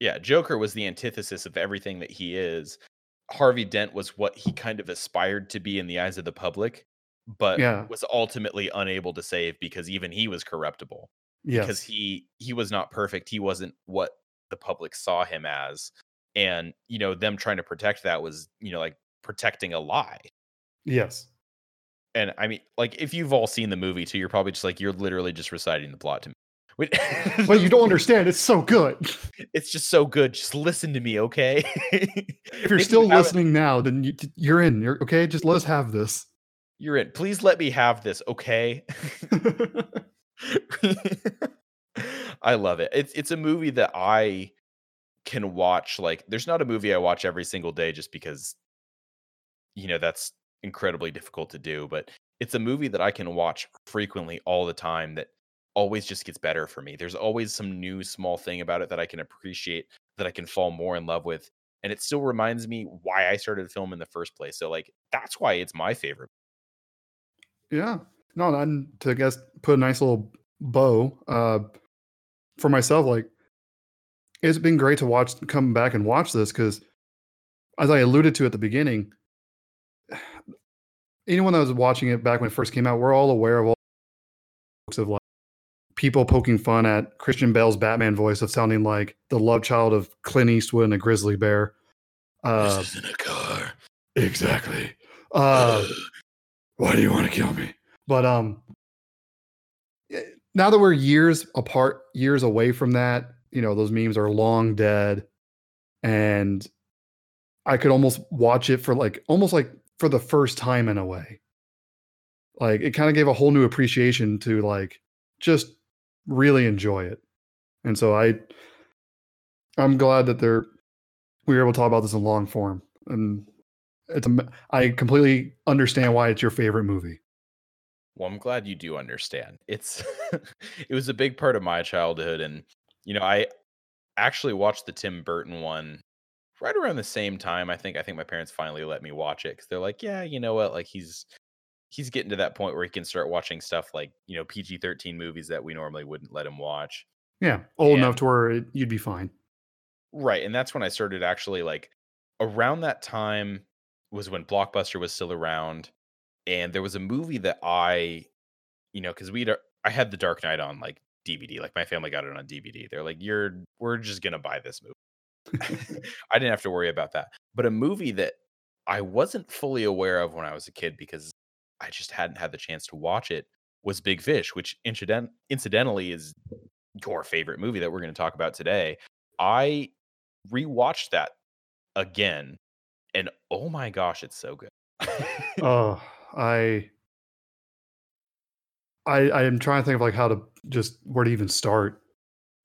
Yeah, Joker was the antithesis of everything that he is. Harvey Dent was what he kind of aspired to be in the eyes of the public, but Yeah. was ultimately unable to save because even he was corruptible. Yes. because he he was not perfect he wasn't what the public saw him as and you know them trying to protect that was you know like protecting a lie yes. and i mean like if you've all seen the movie too you're probably just like you're literally just reciting the plot to me But you don't understand. It's so good. it's just so good just listen to me okay If you're you still haven't- listening now, then you, you're in. You're okay. Just let us have this. you're in please let me have this okay I love it. It's it's a movie that I can watch like there's not a movie I watch every single day just because you know that's incredibly difficult to do, but it's a movie that I can watch frequently all the time that always just gets better for me. There's always some new small thing about it that I can appreciate that I can fall more in love with and it still reminds me why I started film in the first place. So like that's why it's my favorite. Yeah. No, and to guess put a nice little bow uh, for myself. Like, it's been great to watch, come back and watch this because, as I alluded to at the beginning, anyone that was watching it back when it first came out, we're all aware of all of like people poking fun at Christian Bale's Batman voice of sounding like the love child of Clint Eastwood and a grizzly bear. Uh, isn't a car. exactly. Uh, why do you want to kill me? But um eh, now that we're years apart, years away from that, you know, those memes are long dead. And I could almost watch it for like almost like for the first time in a way. Like it kind of gave a whole new appreciation to like just really enjoy it. And so I I'm glad that they're we were able to talk about this in long form. And it's I completely understand why it's your favorite movie. Well, I'm glad you do understand. It's it was a big part of my childhood and you know, I actually watched the Tim Burton one right around the same time. I think I think my parents finally let me watch it cuz they're like, "Yeah, you know what? Like he's he's getting to that point where he can start watching stuff like, you know, PG-13 movies that we normally wouldn't let him watch." Yeah, old and, enough to where it, you'd be fine. Right, and that's when I started actually like around that time was when Blockbuster was still around and there was a movie that I you know, cuz we'd uh, I had The Dark Knight on like DVD. Like my family got it on DVD. They're like, "You're we're just going to buy this movie." I didn't have to worry about that. But a movie that I wasn't fully aware of when I was a kid because I just hadn't had the chance to watch it was Big Fish, which incident- incidentally is your favorite movie that we're going to talk about today. I rewatched that again and oh my gosh, it's so good. oh, I I I am trying to think of like how to just where to even start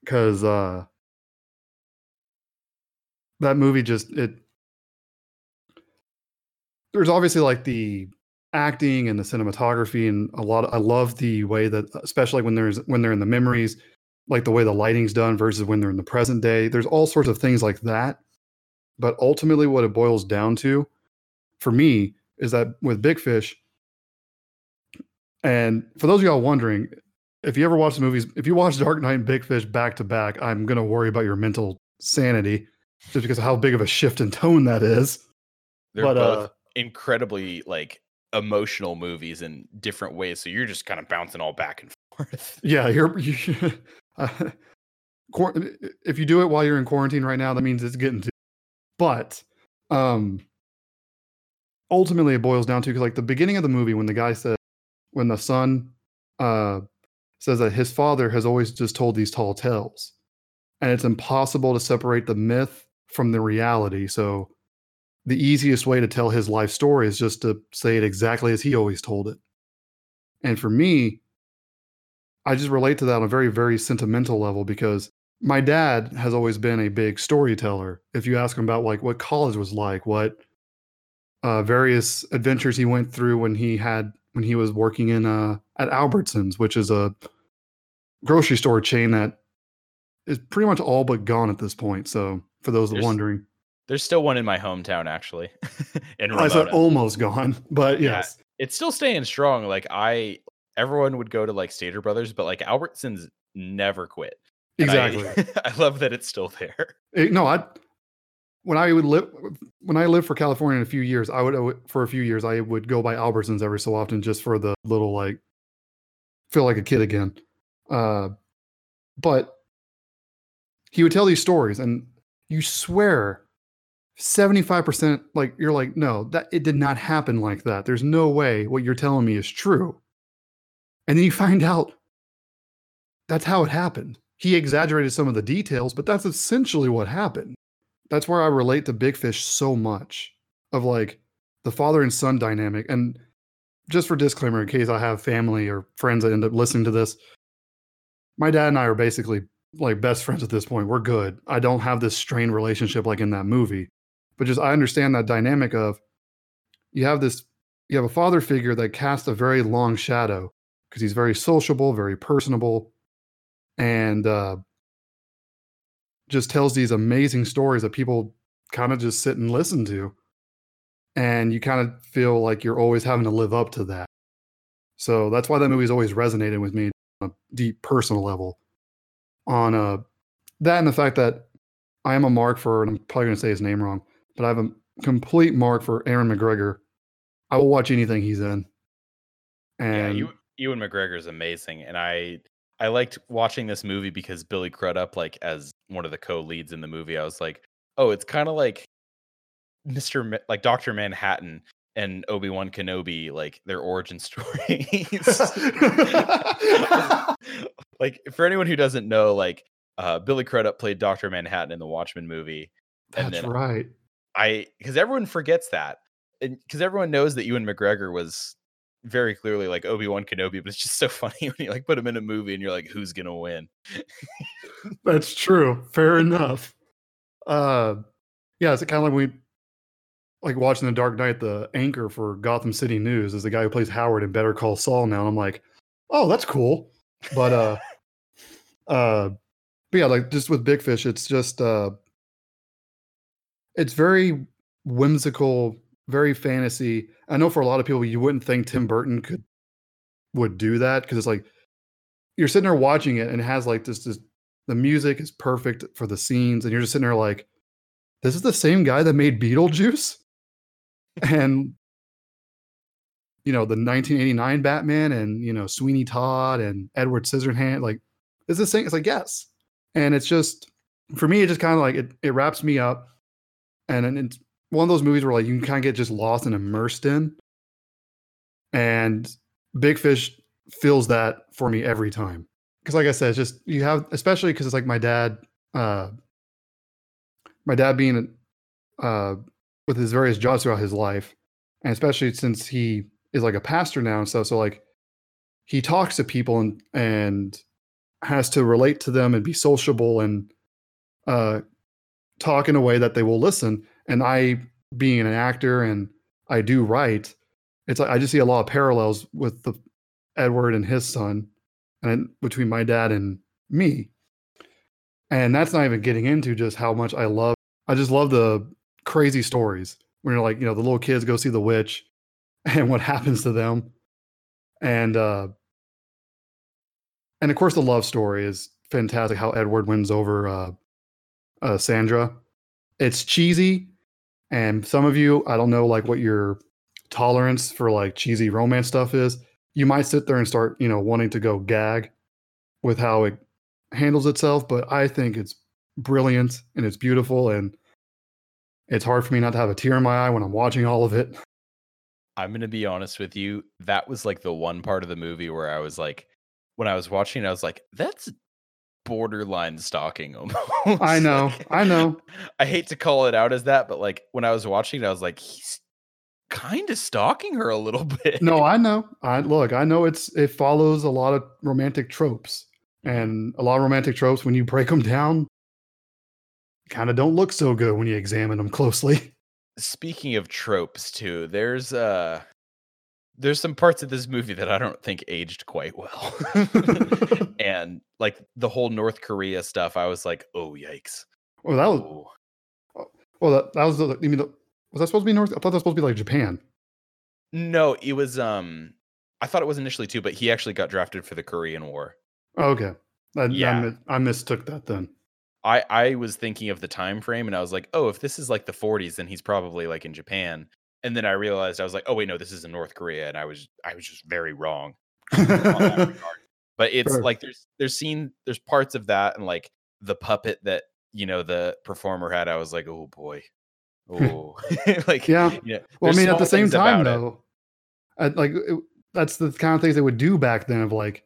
because uh that movie just it there's obviously like the acting and the cinematography and a lot of, I love the way that especially when there's when they're in the memories like the way the lighting's done versus when they're in the present day. There's all sorts of things like that. But ultimately what it boils down to for me is that with Big Fish and for those of y'all wondering if you ever watch the movies if you watch Dark Knight and Big Fish back to back I'm going to worry about your mental sanity just because of how big of a shift in tone that is. They're but, both uh, incredibly like emotional movies in different ways. So you're just kind of bouncing all back and forth. Yeah, you're. You, uh, if you do it while you're in quarantine right now, that means it's getting to. But um, ultimately, it boils down to like the beginning of the movie when the guy says, when the son uh says that his father has always just told these tall tales, and it's impossible to separate the myth from the reality. So the easiest way to tell his life story is just to say it exactly as he always told it. And for me, I just relate to that on a very, very sentimental level because my dad has always been a big storyteller. If you ask him about like what college was like, what uh, various adventures he went through when he had when he was working in uh, at Albertsons, which is a grocery store chain that is pretty much all but gone at this point. So for those there's, wondering. There's still one in my hometown, actually. in I said almost gone, but yes, yeah, it's still staying strong. Like I, everyone would go to like Stater Brothers, but like Albertsons never quit. And exactly. I, I, love that it's still there. It, no, I when I would live when I lived for California in a few years, I would for a few years I would go by Albertsons every so often just for the little like feel like a kid again. Uh, but he would tell these stories, and you swear 75% like you're like no that it did not happen like that. There's no way what you're telling me is true. And then you find out that's how it happened. He exaggerated some of the details but that's essentially what happened. That's where i relate to big fish so much of like the father and son dynamic. And just for disclaimer in case i have family or friends that end up listening to this my dad and i are basically like best friends at this point. We're good. I don't have this strained relationship like in that movie. But just I understand that dynamic of you have this you have a father figure that casts a very long shadow because he's very sociable, very personable, and uh, just tells these amazing stories that people kind of just sit and listen to. And you kind of feel like you're always having to live up to that. So that's why that movie's always resonated with me on a deep personal level on uh, that and the fact that I am a mark for, and I'm probably going to say his name wrong, but I have a complete mark for Aaron McGregor. I will watch anything he's in. And yeah, you, Ewan McGregor is amazing, and I I liked watching this movie because Billy Crudup, like as one of the co-leads in the movie, I was like, oh, it's kind of like Mister, Ma- like Doctor Manhattan and Obi Wan Kenobi, like their origin stories. like for anyone who doesn't know, like uh, Billy Crudup played Doctor Manhattan in the Watchmen movie. That's right. I because everyone forgets that, and because everyone knows that Ewan McGregor was very clearly like Obi-Wan Kenobi, but it's just so funny when you like put him in a movie and you're like, who's gonna win? That's true. Fair enough. Uh yeah, it's kind of like we like watching The Dark Knight, the anchor for Gotham City News is the guy who plays Howard in Better Call Saul now. And I'm like, oh, that's cool. But uh uh but yeah, like just with Big Fish, it's just uh it's very whimsical, very fantasy. I know for a lot of people you wouldn't think Tim Burton could would do that because it's like you're sitting there watching it and it has like this this the music is perfect for the scenes and you're just sitting there like this is the same guy that made Beetlejuice and you know the 1989 Batman and you know Sweeney Todd and Edward Scissorhands like is the same it's like yes. And it's just for me it just kind of like it, it wraps me up. And, and it's one of those movies where like you can kind of get just lost and immersed in. And big fish feels that for me every time. Because like i said it's just you have especially because it's like my dad uh my dad being uh with his various jobs throughout his life and especially since he is like a pastor now and stuff so like he talks to people and and has to relate to them and be sociable and uh talk in a way that they will listen. And i being an actor and i do write it's like i just see a lot of parallels with the edward and his son and between my dad and me. And that's not even getting into just how much i love i just love the crazy stories when you're like you know the little kids go see the witch and what happens to them. And uh and of course the love story is fantastic how edward wins over uh, uh sandra. It's cheesy and some of you i don't know like what your tolerance for like cheesy romance stuff is. You might sit there and start you know wanting to go gag with how it handles itself but i think it's brilliant and it's beautiful and it's hard for me not to have a tear in my eye when i'm watching all of it I'm gonna be honest with you. That was like the one part of the movie where I was like, when I was watching, I was like, that's borderline stalking almost. i know Like, i know I hate to call it out as that, but like when I was watching, it, I was like, he's kind of stalking her a little bit. no i know i look i know it's it follows a lot of romantic tropes and a lot of romantic tropes when you break them down kind of don't look so good when you examine them closely Speaking of tropes, too, there's uh there's some parts of this movie that I don't think aged quite well. and like the whole North Korea stuff, I was like, oh yikes. well that was Oh. well that, that was the you mean the, was that supposed to be north i thought that was supposed to be like japan No, it was um I thought it was initially too, but he actually got drafted for the Korean War. oh, okay I, I Yeah. mi- I mistook that then I I was thinking of the time frame and I was like, "Oh, if this is like the 40s, then he's probably like in Japan." And then I realized I was like, "Oh wait, no, this is in North Korea." And I was I was just very wrong. on that regard. But it's Sure. like there's there's seen there's parts of that and like the puppet that, you know, the performer had. I was like, "Oh boy." Oh. like Yeah. yeah. Well, I mean, at the same time, though, I, like it, that's the kind of things they would do back then. Of like,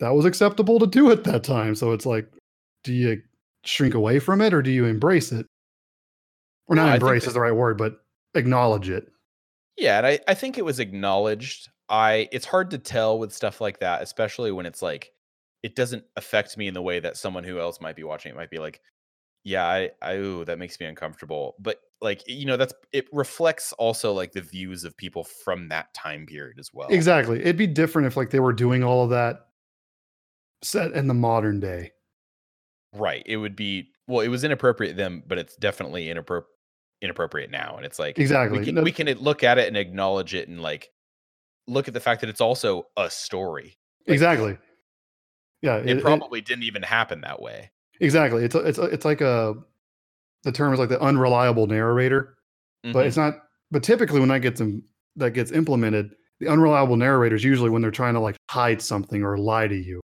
that was acceptable to do at that time. So it's like, do you shrink away from it or do you embrace it? Or not think embrace that- is the right word, but acknowledge it. Yeah, and I, I think it was acknowledged. I it's hard to tell with stuff like that, especially when it's like it doesn't affect me in the way that someone who else might be watching it might be like, yeah, I, I ooh, that makes me uncomfortable. But like, you know, that's it reflects also like the views of people from that time period as well. Exactly. It'd be different if like they were doing all of that set in the modern day. Right. It would be well, it was inappropriate then, but it's definitely inappropri- inappropriate now. And it's like Exactly. we can we can look at it and acknowledge it and like look at the fact that it's also a story. Like, exactly. Yeah. It, probably didn't even happen that way. exactly. It's a, it's a, it's like a the term is like the unreliable narrator. but Mhm. it's not but typically when that gets im- that gets implemented the unreliable narrator is usually when they're trying to like hide something or lie to you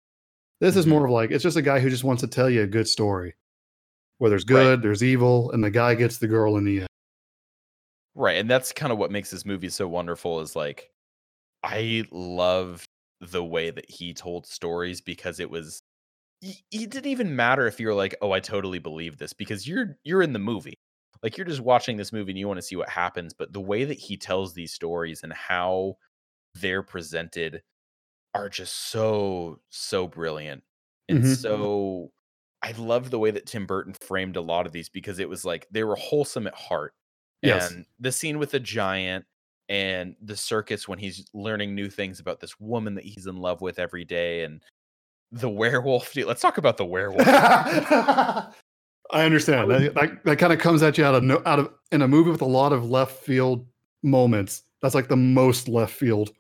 this is Mhm. more of like it's just a guy who just wants to tell you a good story where there's Right. good there's evil and the guy gets the girl in the end Right. And that's kind of what makes this movie so wonderful is like I love the way that he told stories because it was it didn't even matter if you're like, "Oh, I totally believe this" because you're you're in the movie. Like you're just watching this movie and you want to see what happens, but the way that he tells these stories and how they're presented are just so so brilliant and Mhm. so I love the way that Tim Burton framed a lot of these because it was like they were wholesome at heart. Yes. And the scene with the giant and the circus when he's learning new things about this woman that he's in love with every day and the werewolf. Dude, let's talk about the werewolf. I understand. That, that, that kind of comes at you out of no, out of in a movie with a lot of left field moments. That's like the most left field.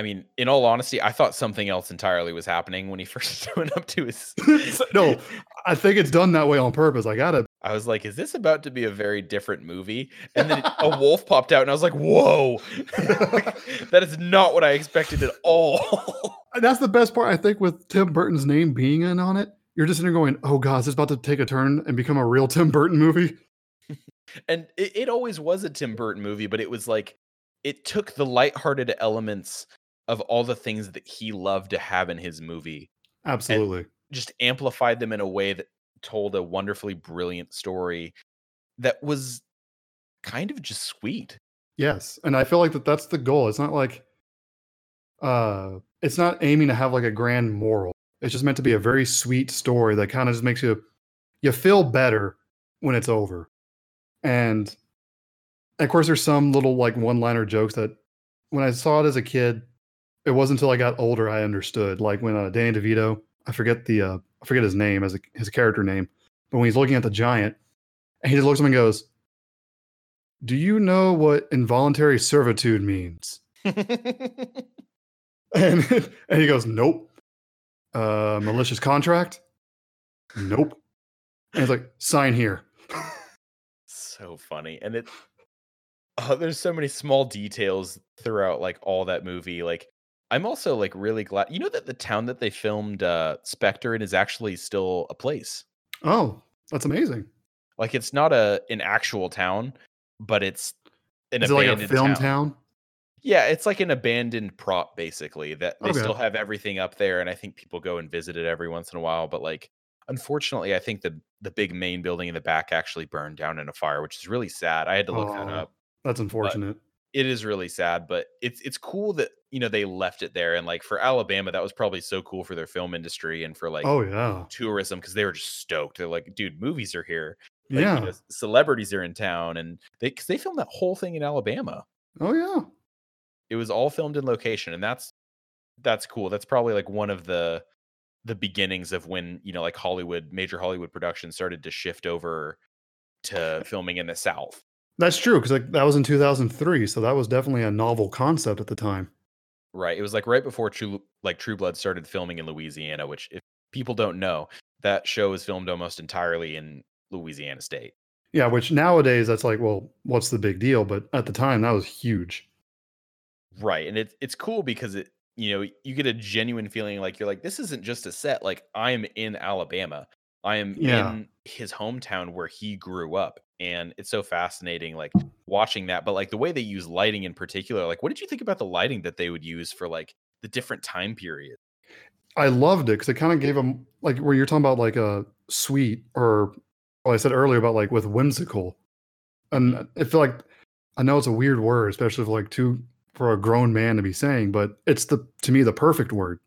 I mean, in all honesty, I thought something else entirely was happening when he first went up to his. no, I think it's done that way on purpose. I gotta. I was like, is this about to be a very different movie? And then a wolf popped out, and I was like, whoa, that is not what I expected at all. That's the best part, I think, with Tim Burton's name being in on it. You're just sitting there going, "Oh God, is this about to take a turn and become a real Tim Burton movie?" and it, it always was a Tim Burton movie, but it was like it took the lighthearted elements of all the things that he loved to have in his movie, Absolutely. just amplified them in a way that told a wonderfully brilliant story that was kind of just sweet. Yes, and I feel like that that's the goal. It's not like uh it's not aiming to have like a grand moral. It's just meant to be a very sweet story that kind of just makes you you feel better when it's over. And of course there's some little like one-liner jokes that when I saw it as a kid, it wasn't until I got older I understood. Like when uh, Danny DeVito, I forget the uh I forget his name as a, his character name, but when he's looking at the giant and he just looks at him and goes, do you know what involuntary servitude means? And, and he goes, Nope. Uh, malicious contract? Nope. And he's like, Sign here. so funny and it oh, there's so many small details throughout like all that movie like i'm also like really glad you know that the town that they filmed uh spectre in is actually still a place Oh, that's amazing. like it's not a an actual town but it's an Is it like a film town. town? yeah it's like an abandoned prop basically that they Okay. still have everything up there and i think people go and visit it every once in a while but like unfortunately i think the the big main building in the back actually burned down in a fire which is really sad i had to look that Oh. up That's unfortunate. it is really sad, but it's it's cool that you know they left it there. And like for Alabama, that was probably so cool for their film industry and for like oh, yeah. tourism because they were just stoked. They're like, dude, movies are here. Like, yeah. you know, celebrities are in town, and they because they filmed that whole thing in Alabama. oh, yeah. It was all filmed in location, and that's that's cool. That's probably like one of the the beginnings of when you know like Hollywood major Hollywood productions started to shift over to filming in the South. That's true because like, that was in 2003. So that was definitely a novel concept at the time. Right. It was like right before True like True Blood started filming in Louisiana, which if people don't know, that show is filmed almost entirely in Louisiana State. Yeah. Which nowadays, that's like, well, what's the big deal? But at the time, that was huge. Right. And it's it's cool because it you know, you get a genuine feeling like you're like, this isn't just a set, like I'm in Alabama. I am Yeah. in his hometown where he grew up. And it's so fascinating, like watching that. But like the way they use lighting in particular, like what did you think about the lighting that they would use for like the different time periods? I loved it because it kind of gave them like where you're talking about like a sweet or well, I said earlier about like with whimsical, and I feel like I know it's a weird word, especially for like two for a grown man to be saying, but it's the to me the perfect word.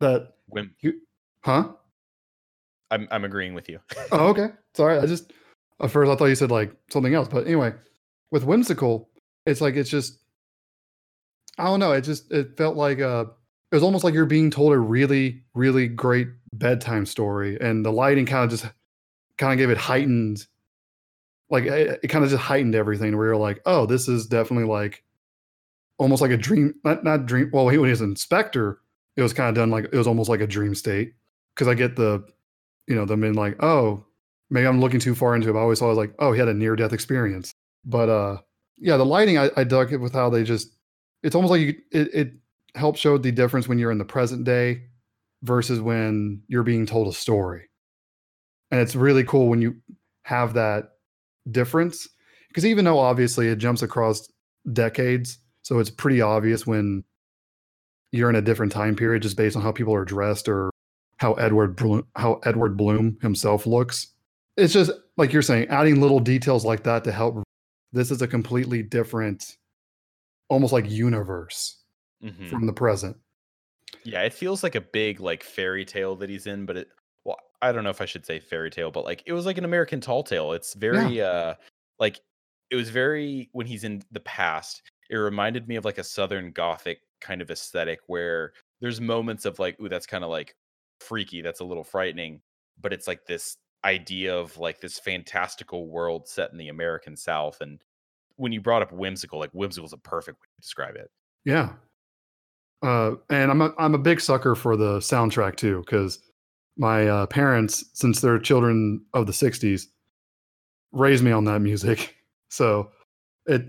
That When huh? I'm I'm agreeing with you. Oh, okay. Sorry, I just at first I thought you said like something else, but anyway, with whimsical, it's like it's just I don't know. It just it felt like uh it was almost like you're being told a really really great bedtime story, and the lighting kind of just kind of gave it heightened, like it, it kind of just heightened everything. Where you're like, oh, this is definitely like almost like a dream, not not dream. Well, he when he was in Spectre, it was kind of done like it was almost like a dream state because I get the you know, them being like, oh, maybe I'm looking too far into it. But I always thought like, oh, he had a near death experience. But uh yeah, the lighting I, I dug it with how they just it's almost like you, it it helps show the difference when you're in the present day versus when you're being told a story. And it's really cool when you have that difference. Because even though obviously it jumps across decades, so it's pretty obvious when you're in a different time period just based on how people are dressed or how Edward Bloom, how Edward Bloom himself looks. It's just like you're saying, adding little details like that to help. This is a completely different almost like universe Mhm. from the present. Yeah, it feels like a big like fairy tale that he's in, but it well, I don't know if I should say fairy tale, but like it was like an American tall tale. It's very uh like it was very when he's in the past, it reminded me of like a southern gothic kind of aesthetic where there's moments of like, ooh, that's kind of like freaky, that's a little frightening, but it's like this idea of like this fantastical world set in the American South. And when you brought up whimsical, like whimsical is a perfect way to describe it. Yeah. Uh, and I'm a, I'm a big sucker for the soundtrack too, because my uh, parents, since they're children of the '60s, raised me on that music. So it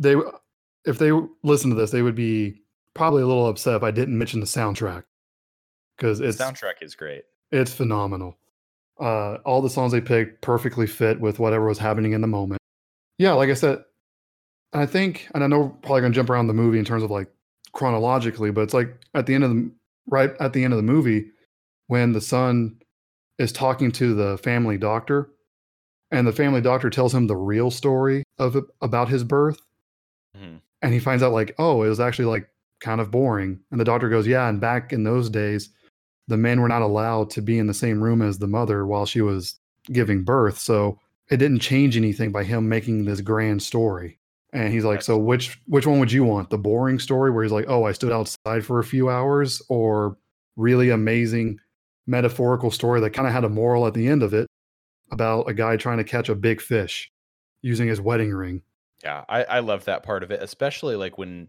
they if they listen to this, they would be probably a little upset if I didn't mention the soundtrack because The soundtrack is great. it's phenomenal. Uh, all the songs they picked perfectly fit with whatever was happening in the moment. Yeah, like I said, I think, and I know we're probably gonna jump around the movie in terms of like chronologically, but it's like at the end of the right at the end of the movie when the son is talking to the family doctor, and the family doctor tells him the real story of about his birth, Mhm. and he finds out like, oh, it was actually like kind of boring, and the doctor goes, yeah, and back in those days the men were not allowed to be in the same room as the mother while she was giving birth. So it didn't change anything by him making this grand story. And he's like, so which which one would you want? The boring story where he's like, oh, I stood outside for a few hours, or really amazing metaphorical story that kind of had a moral at the end of it about a guy trying to catch a big fish using his wedding ring. Yeah, I I love that part of it, especially like when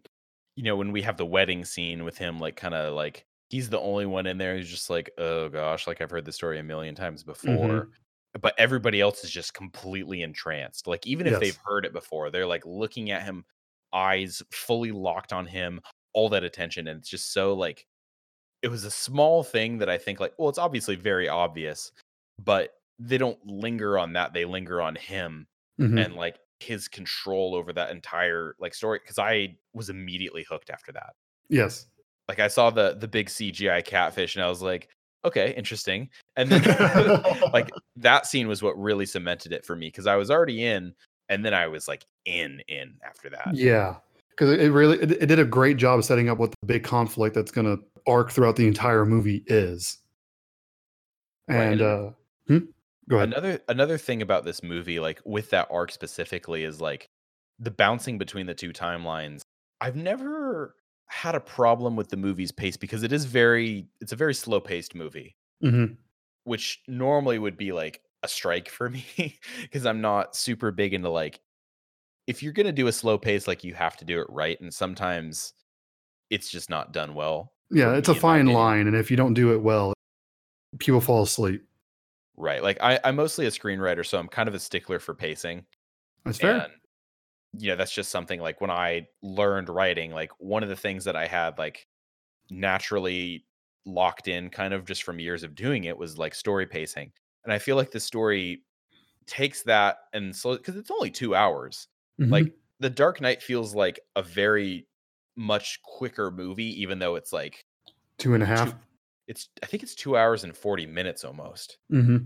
you know when we have the wedding scene with him, like kind of like he's the only one in there who's just like, oh gosh, like I've heard the story a million times before, but everybody else is just completely entranced. Like even if Yes. they've heard it before, they're like looking at him, eyes fully locked on him, all that attention, and it's just so like it was a small thing that I think like well, it's obviously very obvious, but they don't linger on that; they linger on him Mhm. and like his control over that entire like story because i was immediately hooked after that Yes. Like i saw the the big cgi catfish and i was like okay interesting and then like that scene was what really cemented it for me because i was already in and then i was like in in after that Yeah, because it really it, it did a great job of setting up what the big conflict that's going to arc throughout the entire movie is. And and- uh, hmm? go ahead. another another thing about this movie like with that arc specifically is like the bouncing between the two timelines i've never had a problem with the movie's pace because it is very it's a very slow paced movie Mhm. which normally would be like a strike for me because I'm not super big into like if you're gonna do a slow pace, like you have to do it right, and sometimes it's just not done well. Yeah, it's a fine line, and if you don't do it well, people fall asleep. Right. Like I, I'm mostly a screenwriter, so I'm kind of a stickler for pacing. That's fair. And you know, that's just something like when I learned writing, like one of the things that I had like naturally locked in kind of just from years of doing it was like story pacing. And I feel like the story takes that and so because it's only two hours. Mhm. Like The Dark Knight feels like a very much quicker movie, even though it's like two and a half. it's I think it's two hours and 40 minutes almost. hmm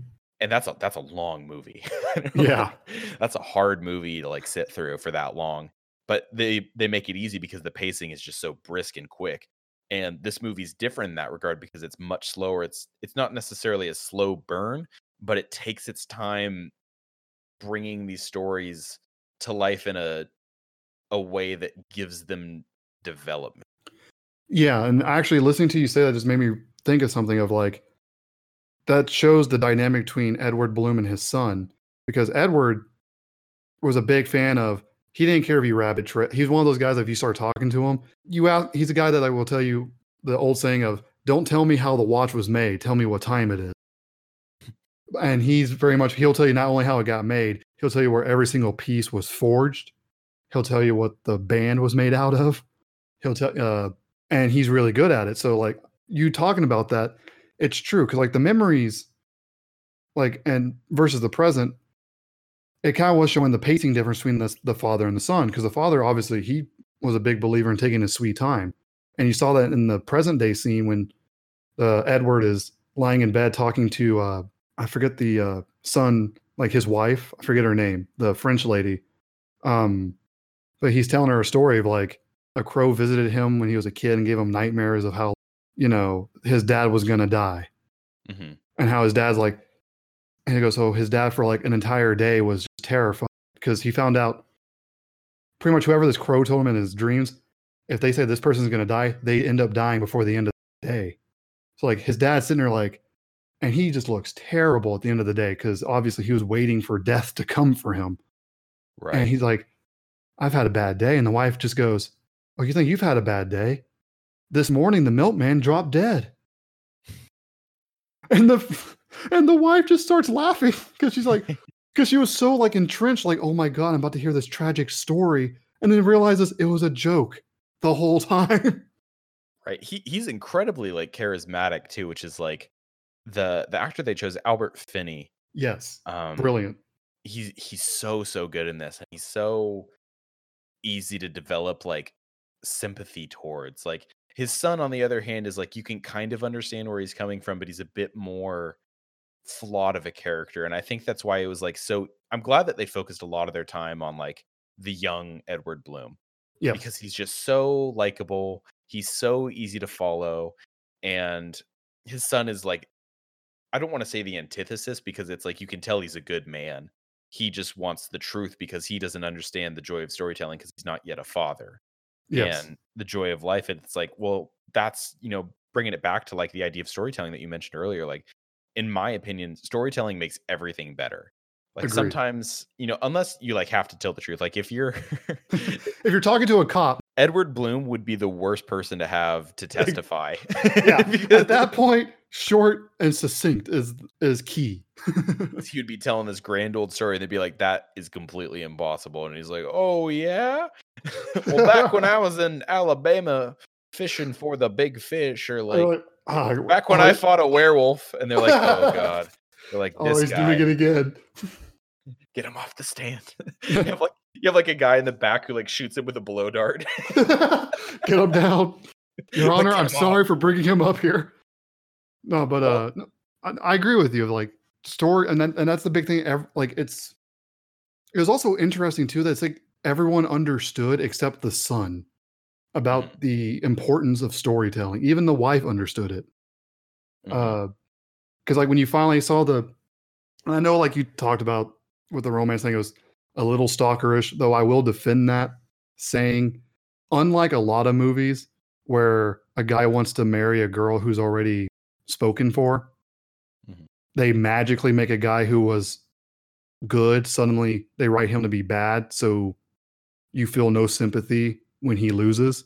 And that's a that's a long movie. Yeah. that's a hard movie to like sit through for that long. But they they make it easy because the pacing is just so brisk and quick. And this movie's different in that regard because it's much slower. It's it's not necessarily a slow burn, but it takes its time bringing these stories to life in a a way that gives them development. Yeah, and actually listening to you say that just made me think of something of like that shows the dynamic between Edward Bloom and his son because Edward was a big fan of he didn't care if you rabbit. He's one of those guys if you start talking to him, you out he's a guy that I will tell you the old saying of don't tell me how the watch was made, tell me what time it is. And he's very much he'll tell you not only how it got made, he'll tell you where every single piece was forged. He'll tell you what the band was made out of. He'll tell uh and he's really good at it. So like you talking about that, it's true because like the memories, like and versus the present, it kind of was showing the pacing difference between the the father and the son because the father obviously he was a big believer in taking his sweet time, and you saw that in the present day scene when uh, Edward is lying in bed talking to uh, I forget the uh, son like his wife I forget her name the French lady, um, but he's telling her a story of like a crow visited him when he was a kid and gave him nightmares of how you know his dad was gonna die, Mhm. and how his dad's like, and he goes, so his dad for like an entire day was just terrified because he found out pretty much whoever this crow told him in his dreams, if they say this person's gonna die, they end up dying before the end of the day. So like his dad's sitting there like, and he just looks terrible at the end of the day because obviously he was waiting for death to come for him. Right. And he's like, I've had a bad day. And the wife just goes, Oh, you think you've had a bad day? This morning the milkman dropped dead. And the and the wife just starts laughing because she's like, because she was so like entrenched, like, oh my god, I'm about to hear this tragic story, and then realizes it was a joke the whole time. right. He he's incredibly like charismatic too, which is like the the actor they chose, Albert Finney. yes. Um Brilliant. he's he's so so good in this and he's so easy to develop like sympathy towards like his son on the other hand is like you can kind of understand where he's coming from but he's a bit more flawed of a character and i think that's why it was like so i'm glad that they focused a lot of their time on like the young edward bloom Yeah. because he's just so likable he's so easy to follow and his son is like i don't want to say the antithesis because it's like you can tell he's a good man he just wants the truth because he doesn't understand the joy of storytelling because he's not yet a father Yes. and the joy of life and it's like well that's you know bringing it back to like the idea of storytelling that you mentioned earlier like in my opinion storytelling makes everything better like Agreed. sometimes you know unless you like have to tell the truth like if you're if you're talking to a cop, edward bloom would be the worst person to have to testify yeah, at that point, short and succinct is is key. he would be telling this grand old story and they'd be like that is completely impossible and he's like oh yeah well back when i was in alabama fishing for the big fish or like like, "Ah, back when oh, I fought a werewolf, and they're like, "Oh God," they're like, oh, he's guy, doing it again. get him off the stand." you have like you have like a guy in the back who like shoots him with a blow dart. Get him down, Your Honor. I'm sorry off. for bringing him up here. No, but uh, no, I, I agree with you. Like story, and then and that's the big thing. ev- Like it's it was also interesting too that it's like everyone understood except the son about Mhm. the importance of storytelling. Even the wife understood it. Mhm. Uh, because like when you finally saw the, and I know like you talked about with the romance thing, it was a little stalkerish. Though I will defend that, saying, unlike a lot of movies where a guy wants to marry a girl who's already spoken for, Mhm. they magically make a guy who was good suddenly they write him to be bad, so you feel no sympathy when he loses.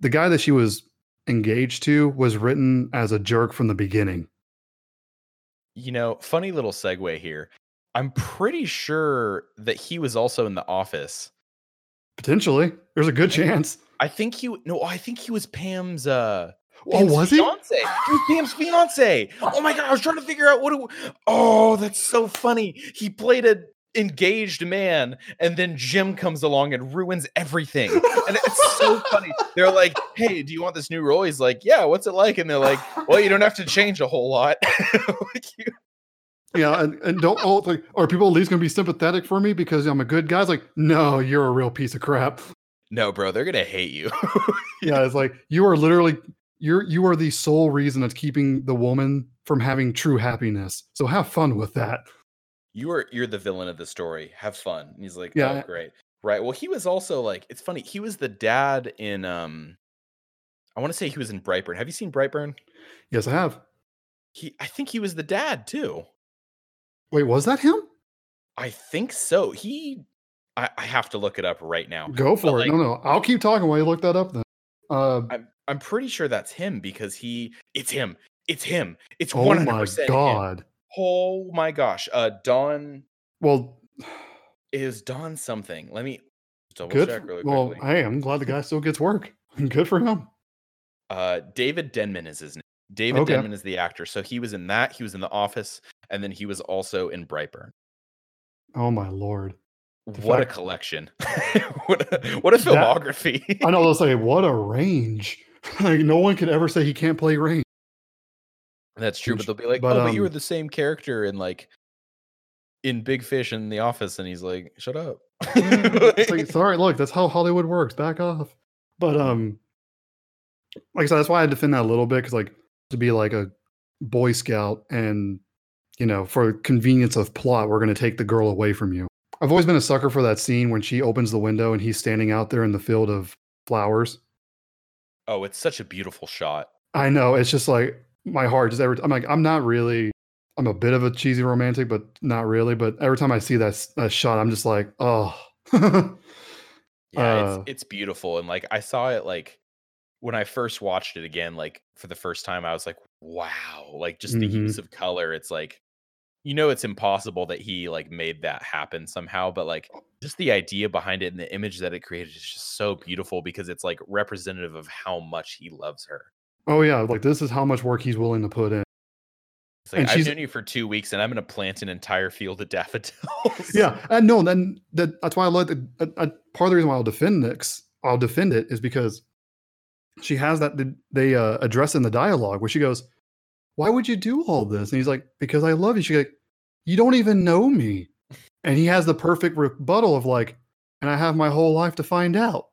The guy that she was engaged to was written as a jerk from the beginning. you know, funny little segue here. I'm pretty sure that he was also in the office. Potentially, there's a good chance. I think he no, I think he was Pam's uh Oh, was he? fiance. He was Pam's fiance. Oh my god, I was trying to figure out what. It, oh, that's so funny. He played a engaged man, and then Jim comes along and ruins everything. And it's so funny. They're like, "Hey, do you want this new role?" He's like, "Yeah, what's it like?" And they're like, "Well, you don't have to change a whole lot." Like, you- Yeah, and, and don't oh, like, are people at least going to be sympathetic for me because I'm a good guy? It's like, no, you're a real piece of crap. no, bro, they're gonna hate you. Yeah, it's like you are literally you're you are the sole reason that's keeping the woman from having true happiness. So have fun with that. you are you're the villain of the story. Have fun. And he's like, Yeah. oh, great. Right. Well, he was also like, it's funny. He was the dad in um, I want to say he was in Brightburn. Have you seen Brightburn? Yes, I have. He, I think he was the dad too. Wait, was that him? I think so. He, I, I have to look it up right now. Go for it. like- no, no, I'll keep talking while you look that up. Then. Uh, I'm, I'm pretty sure that's him because he, it's him. It's him. It's oh 100% my him. god. Oh my gosh. Uh, Don Well, is Don something. Let me double good. check really well, quickly. hey, I'm glad the guy still gets work. Good for him. Uh, David Denman is his name. David Okay. Denman is the actor. So he was in that. He was in The Office, and then he was also in Brightburn. Oh my lord. What a collection! what a, what a That- filmography! I know they'll say, what a range. like no one could ever say he can't play Rain. That's true, but they'll be like, but, "Oh, but you were um, the same character in like in Big Fish in The Office," and he's like, "Shut up." It's like, sorry, look, that's how Hollywood works. Back off. But um, like I said, that's why I defend that a little bit because like to be like a Boy Scout and you know for convenience of plot, we're going to take the girl away from you. I've always been a sucker for that scene when she opens the window and he's standing out there in the field of flowers. Oh, it's such a beautiful shot. I know. It's just like my heart just every I'm like, I'm not really I'm a bit of a cheesy romantic, but not really. But every time I see that, that shot, I'm just like, oh. yeah, Uh, it's it's beautiful. And like I saw it like when I first watched it again, like for the first time, I was like, wow, like just the Mhm. use of color. It's like you know it's impossible that he like made that happen somehow, but like just the idea behind it and the image that it created is just so beautiful because it's like representative of how much he loves her. oh yeah, like this is how much work he's willing to put in. It's like And I've she's- known you for two weeks and I'm gonna plant an entire field of daffodils. Yeah, and no, then that that's why I like the part of the reason why I'll defend Nix, I'll defend it is because she has that th- they uh, address in the dialogue where she goes, "Why would you do all this?" And he's like, "Because I love you." She's like, "You don't even know me," and he has the perfect rebuttal of like, "And I have my whole life to find out."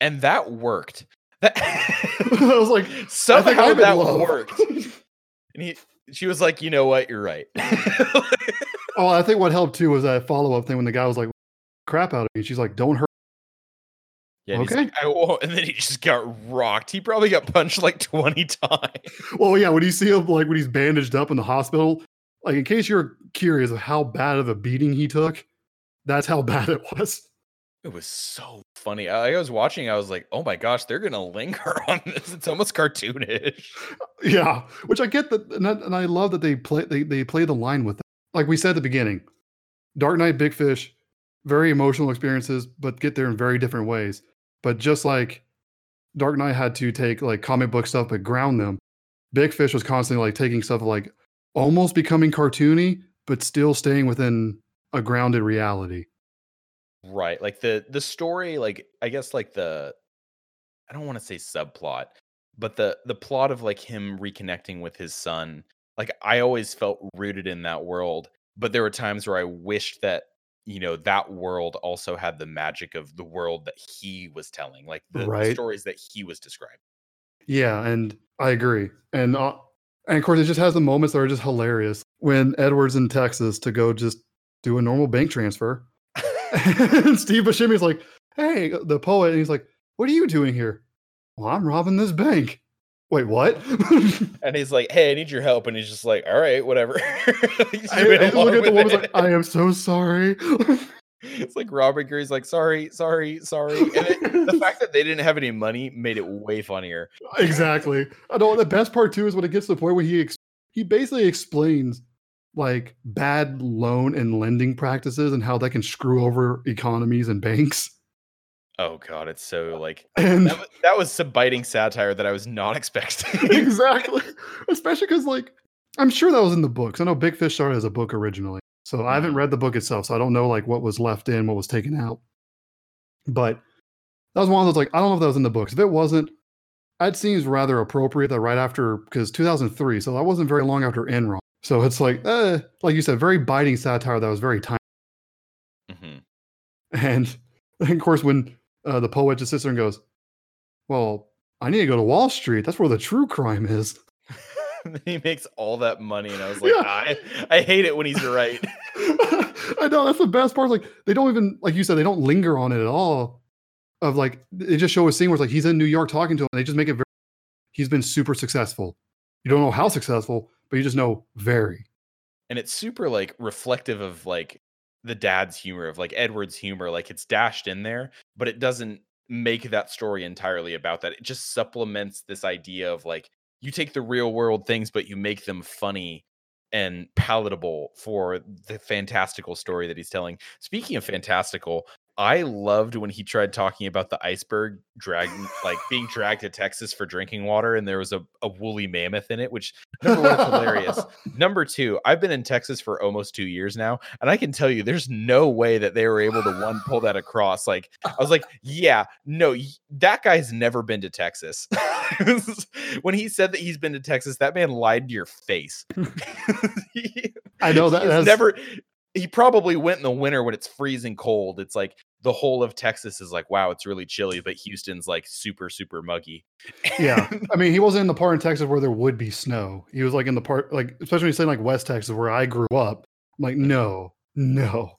And that worked. That I was like, somehow that worked. And he she was like, you know what, you're right. oh, I think what helped too was that follow up thing when the guy was like, "Crap out of me." She's like, "Don't hurt." yeah, Okay. like, I won't. And then he just got rocked. He probably got punched like 20 times. Well, yeah, when you see him like when he's bandaged up in the hospital, like in case you're curious of how bad of a beating he took, that's how bad it was. It was so funny. I, I was watching, I was like, oh my gosh, they're gonna linger on this. It's almost cartoonish. Yeah, which I get that, and, that, and I love that they play they they play the line with it. Like we said at the beginning, Dark Knight, Big Fish, very emotional experiences, but get there in very different ways. But just like Dark Knight had to take like comic book stuff but ground them, Big Fish was constantly like taking stuff like almost becoming cartoony, but still staying within a grounded reality. Right. Like the the story, like I guess like the I don't want to say subplot, but the the plot of like him reconnecting with his son, like I always felt rooted in that world. But there were times where I wished that, you know, that world also had the magic of the world that he was telling, like the, the stories that he was describing. Yeah, and I agree. And uh, and of course, it just has the moments that are just hilarious when Edward's in Texas to go just do a normal bank transfer, and Steve Buscemi's like, "Hey, the poet," and he's like, "What are you doing here?" Well, I'm robbing this bank. Wait, what? and he's like, Hey, I need your help. And he's just like, All right, whatever. I, I look at the woman's like, "I am so sorry." It's like Robert Greer's like, sorry, sorry, sorry. And it, the fact that they didn't have any money made it way funnier. exactly. I know the best part too is when it gets to the point where he ex- he basically explains like bad loan and lending practices and how that can screw over economies and banks. Oh god, it's so like And that was, that was some biting satire that I was not expecting. exactly, especially because like I'm sure that was in the books. I know Big Fish started as a book originally, so I haven't Mhm. read the book itself, so I don't know like what was left in, what was taken out. But that was one of those like I don't know if that was in the books. If it wasn't, that seems rather appropriate. That right after because 2003, so that wasn't very long after Enron. So it's like, eh, like you said, very biting satire that was very timely. Mm-hmm. And, of course, when uh, the poet just sits there and goes, "Well, I need to go to Wall Street. That's where the true crime is." he makes all that money, and I was like, Yeah. Ah, I, I hate it when he's right. I know that's the best part. Like they don't even, like you said, they don't linger on it at all. Of like they just show a scene where it's like he's in New York talking to him. And they just make it very. He's been super successful. You don't know how successful, but you just know very. and it's super like reflective of like the dad's humor of like Edward's humor like it's dashed in there but it doesn't make that story entirely about that it just supplements this idea of like you take the real world things but you make them funny and palatable for the fantastical story that he's telling. Speaking of fantastical I loved when he tried talking about the iceberg dragging like being dragged to Texas for drinking water and there was a, a woolly mammoth in it which number one hilarious Number two, I've been in Texas for almost two years now, and I can tell you there's no way that they were able to one pull that across. Like, I was like, yeah, no, that guy's never been to Texas. when he said that he's been to Texas, that man lied to your face. I know that that's never. He probably went in the winter when it's freezing cold. It's like the whole of Texas is like, wow, it's really chilly, but Houston's like super, super muggy. yeah. I mean, he wasn't in the part in Texas where there would be snow. He was like in the part, like, especially when he's saying like West Texas where I grew up. I'm like, no, no.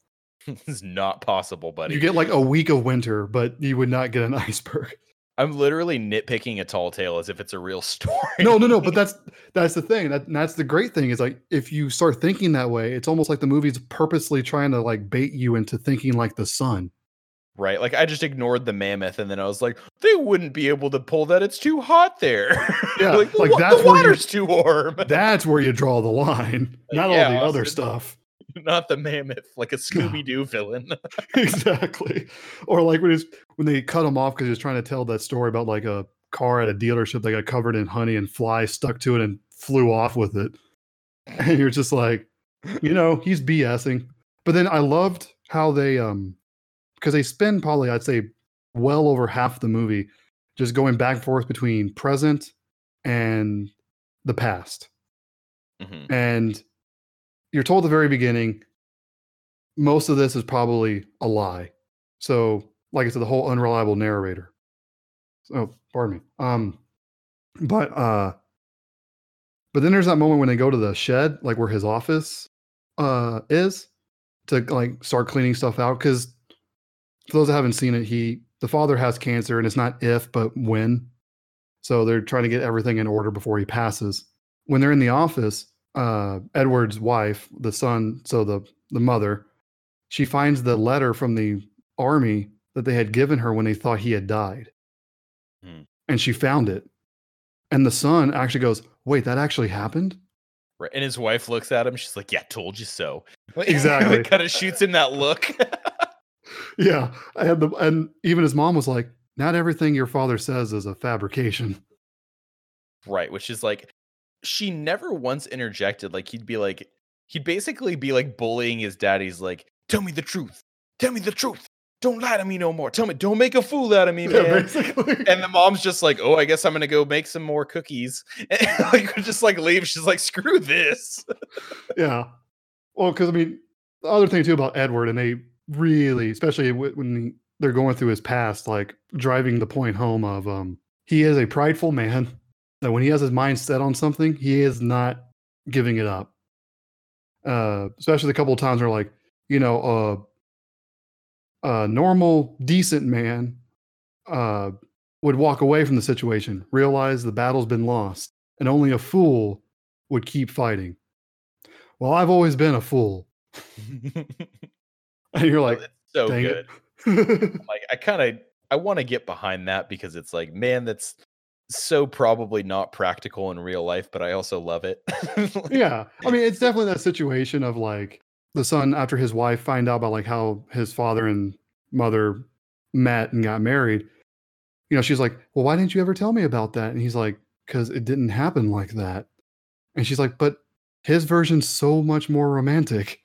it's not possible, buddy. You get like a week of winter, but you would not get an iceberg. I'm literally nitpicking a tall tale as if it's a real story. no, no, no. But that's that's the thing. That that's the great thing is like if you start thinking that way, it's almost like the movie's purposely trying to like bait you into thinking like the sun. Right. Like I just ignored the mammoth and then I was like, they wouldn't be able to pull that. It's too hot there. Yeah. like, like the, that's the where you- water's too warm. That's where you draw the line, not yeah, all the other stuff. Not the mammoth, like a Scooby Doo villain. exactly. Or like when he's when they cut him off because he was trying to tell that story about like a car at a dealership that got covered in honey and flies stuck to it and flew off with it. And you're just like, you know, he's BSing. But then I loved how they um because they spend probably I'd say well over half the movie just going back and forth between present and the past. Mhm. And you're told the very beginning, most of this is probably a lie. So, like I said, the whole unreliable narrator. So, pardon me. Um, but uh, but then there's that moment when they go to the shed, like where his office uh is, to like start cleaning stuff out. Because for those that haven't seen it, he the father has cancer, and it's not if but when. So they're trying to get everything in order before he passes. When they're in the office, uh, Edward's wife, the son, so the the mother, she finds the letter from the army that they had given her when they thought he had died, Hmm. and she found it. And the son actually goes, "Wait, that actually happened." Right. And his wife looks at him. She's like, "Yeah, told you so." Exactly. kind of shoots him that look. Yeah, I had the and even his mom was like, "Not everything your father says is a fabrication." right. Which is like, she never once interjected. Like he'd be like, he'd basically be like bullying his daddy's like, "Tell me the truth. Tell me the truth. Don't lie to me no more. Tell me. Don't make a fool out of me, Yeah, man." basically. And the mom's just like, "Oh, I guess I'm gonna go make some more cookies." And like, just like leave. She's like, "Screw this." Yeah. Well, because I mean, the other thing too about Edward, and they really, especially when they're going through his past, like driving the point home of um, he is a prideful man. That when he has his mind set on something, he is not giving it up. Uh, especially the couple of times where, like, you know, uh, a normal, decent man uh, would walk away from the situation, realize the battle's been lost, and only a fool would keep fighting. Well, I've always been a fool. And you're like, so good. like I kind of I want to get behind that because it's like, man, that's so probably not practical in real life, but I also love it. Like, yeah. I mean, it's definitely that situation of like the son after his wife find out about like how his father and mother met and got married. You know, she's like, Well, why didn't you ever tell me about that? And he's like, Because it didn't happen like that. And she's like, But his version's so much more romantic.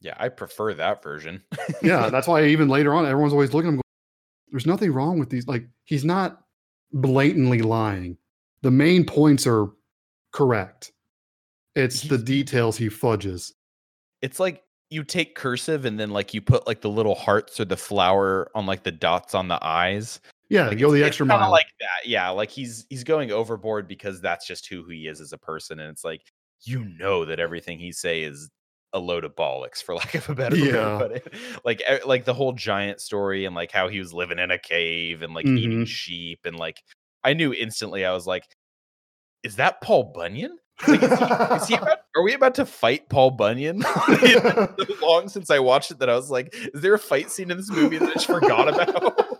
yeah, I prefer that version. yeah, that's why even later on, everyone's always looking at him going, There's nothing wrong with these. Like, he's not blatantly lying. The main points are correct. It's the details he fudges. it's like you take cursive and then like you put like the little hearts or the flower on like the dots on the eyes. Yeah, Like, go the extra mile. like that. Yeah, like he's he's going overboard because that's just who he is as a person, and it's like you know that everything he say is a load of bollocks, for lack of a better Yeah. Like like the whole giant story and like how he was living in a cave and like eating Mhm. sheep and like I knew instantly I was like, is that Paul Bunyan? Like, is he, is he about, are we about to fight Paul Bunyan? so long since I watched it that I was like, is there a fight scene in this movie that I just forgot about?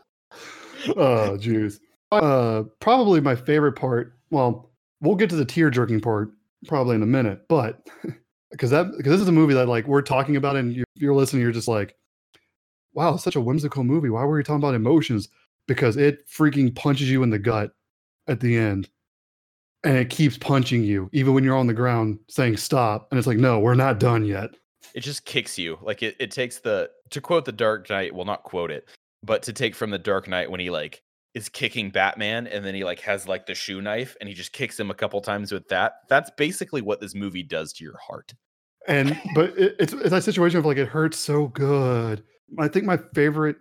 oh, jeez. Uh, probably my favorite part. Well, we'll get to the tear jerking part probably in a minute, but because that because this is a movie that like we're talking about, and you're, you're listening, you're just like, wow, it's such a whimsical movie. Why were you talking about emotions? Because it freaking punches you in the gut at the end, and it keeps punching you even when you're on the ground saying stop, and it's like, no, we're not done yet. it just kicks you like it, it takes the to quote the dark knight well not quote it but to take from the dark knight when he like is kicking batman and then he like has like the shoe knife and he just kicks him a couple times with that that's basically what this movie does to your heart and but it, it's it's that situation of like it hurts so good. I think my favorite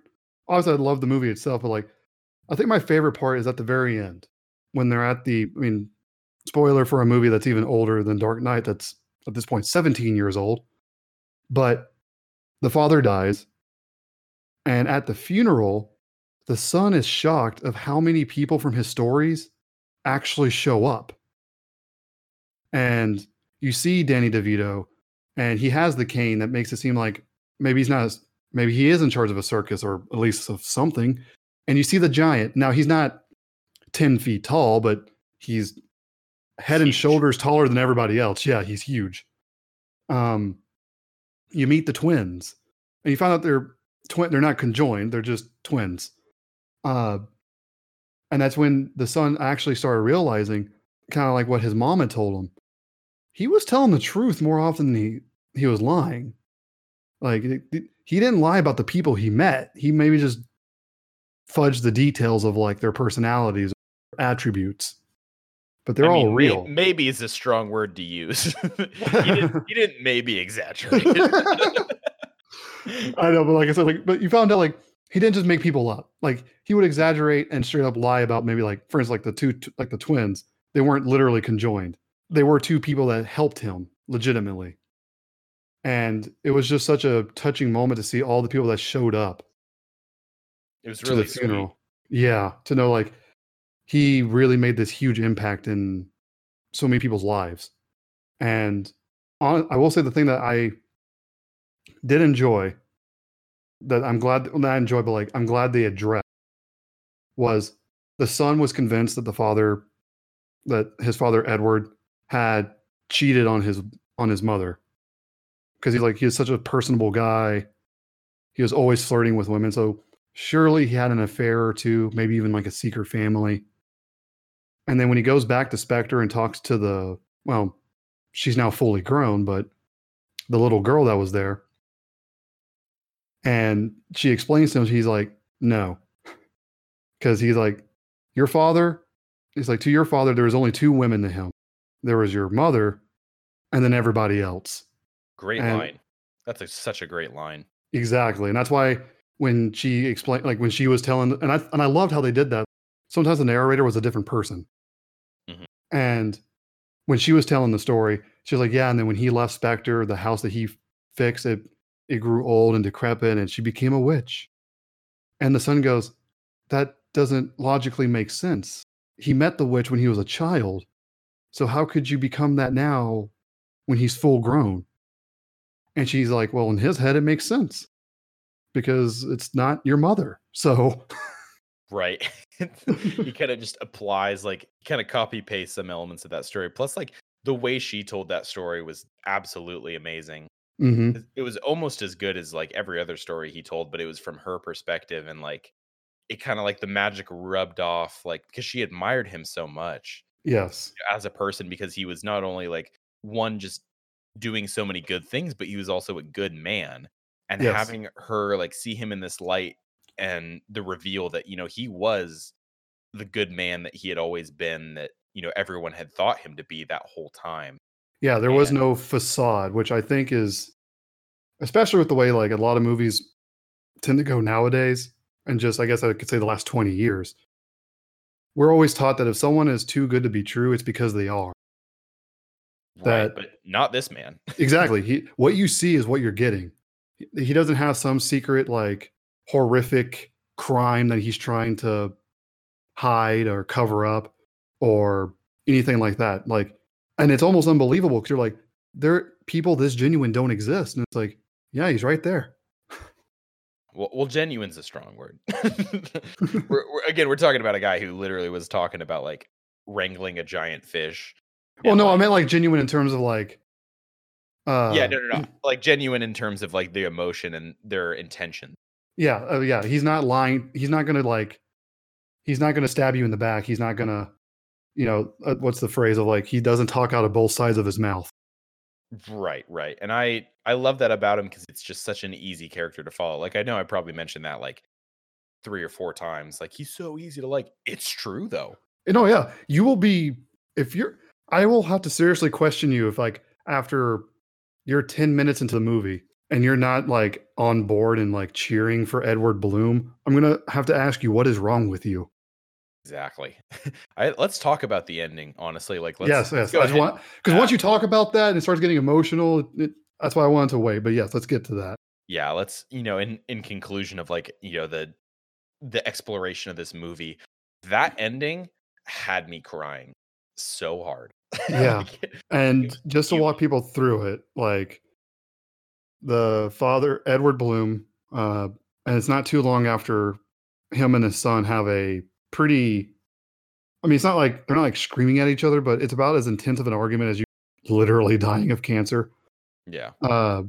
obviously I love the movie itself, but like I think my favorite part is at the very end when they're at the I mean, spoiler for a movie that's even older than Dark Knight that's at this point 17 years old. But the father dies and at the funeral the son is shocked of how many people from his stories actually show up. And you see Danny DeVito and he has the cane that makes it seem like maybe he's not maybe he is in charge of a circus or at least of something. And you see the giant. Now he's not 10 feet tall but he's head and Huge. shoulders taller than everybody else. Yeah he's huge. Um you meet the twins and you find out they're twin they're not conjoined they're just twins uh and that's when the son actually started realizing kind of like what his mom had told him. He was telling the truth more often than he he was lying. Like it- it- he didn't lie about the people he met. He maybe just fudged the details of like their personalities attributes. But they're I all mean, may- real. maybe is a strong word to use. he, didn't, he didn't maybe exaggerate. I know, but like I said, like, but you found out like he didn't just make people up. Like he would exaggerate and straight up lie about maybe like, for instance, like the two, like the twins. They weren't literally conjoined. They were two people that helped him legitimately, and it was just such a touching moment to see all the people that showed up it was really to the funeral. Yeah, to know like he really made this huge impact in so many people's lives. And on, I will say the thing that I did enjoy that I'm glad well, not enjoy, but like I'm glad they addressed was the son was convinced that the father that his father Edward had cheated on his on his mother because he's like he's such a personable guy. He was always flirting with women, so surely he had an affair or two, maybe even like a secret family. And then when he goes back to Spectre and talks to the well, she's now fully grown, but the little girl that was there, and she explains to him, he's like, no, because he's like, your father. He's like, to your father, there was only two women to him. There was your mother, and then everybody else. Great And- line. That's a, such a great line. Exactly, and that's why when she explained, like when she was telling, and I and I loved how they did that. Sometimes the narrator was a different person, Mhm. and when she was telling the story, she was like, "Yeah." And then when he left Spectre, the house that he fixed, it it grew old and decrepit, and she became a witch. And the son goes, "That doesn't logically make sense. He met the witch when he was a child, so how could you become that now when he's full grown?" And she's like, "Well, in his head, it makes sense." because it's not your mother. So Right. he kind of just applies like kind of copy paste some elements of that story. Plus, like the way she told that story was absolutely amazing. Mhm. It- It was almost as good as like every other story he told, but it was from her perspective and like it kind of like the magic rubbed off, like because she admired him so much yes, as a person because he was not only like one just doing so many good things, but he was also a good man. And Yes. having her like see him in this light and the reveal that, you know, he was the good man that he had always been, that, you know, everyone had thought him to be that whole time. Yeah, there was And- no facade, which I think is, especially with the way like a lot of movies tend to go nowadays, and just I guess I could say the last twenty years. We're always taught that if someone is too good to be true, it's because they are. right. That- But not this man. Exactly. he what you see is what you're getting. He- He doesn't have some secret like horrific crime that he's trying to hide or cover up or anything like that. Like and it's almost unbelievable because you're like, there are people this genuine don't exist. And it's like, yeah, he's right there. Well, well genuine's a strong word. we're, we're, again, we're talking about a guy who literally was talking about like wrangling a giant fish. Well, no, I meant like genuine in terms of like uh yeah, no, no, no. Like genuine in terms of like the emotion and their intention. Yeah, uh, yeah, he's not lying. He's not going to like he's not going to stab you in the back. He's not going to you know, uh, what's the phrase of like he doesn't talk out of both sides of his mouth. Right, right. And I I love that about him because it's just such an easy character to follow. Like I know I probably mentioned that like three or four times. Like he's so easy to like. It's true though. And oh yeah, you will be if you're I will have to seriously question you if like after you're 10 minutes into the movie and you're not like on board and like cheering for Edward Bloom, I'm gonna have to ask you what is wrong with you. Exactly. I, let's talk about the ending. Honestly, like let's, yes, let's yes. I just want because once you talk about that and it starts getting emotional, it, that's why I wanted to wait. But yes, let's get to that. yeah let's you know in in conclusion of like you know the the exploration of this movie that ending had me crying so hard Yeah. Like, And just to walk people through it, like the father, Edward Bloom, uh, and it's not too long after him and his son have a pretty. I mean, it's not like they're not like screaming at each other, but it's about as intense of an argument as you literally dying of cancer. yeah Uh,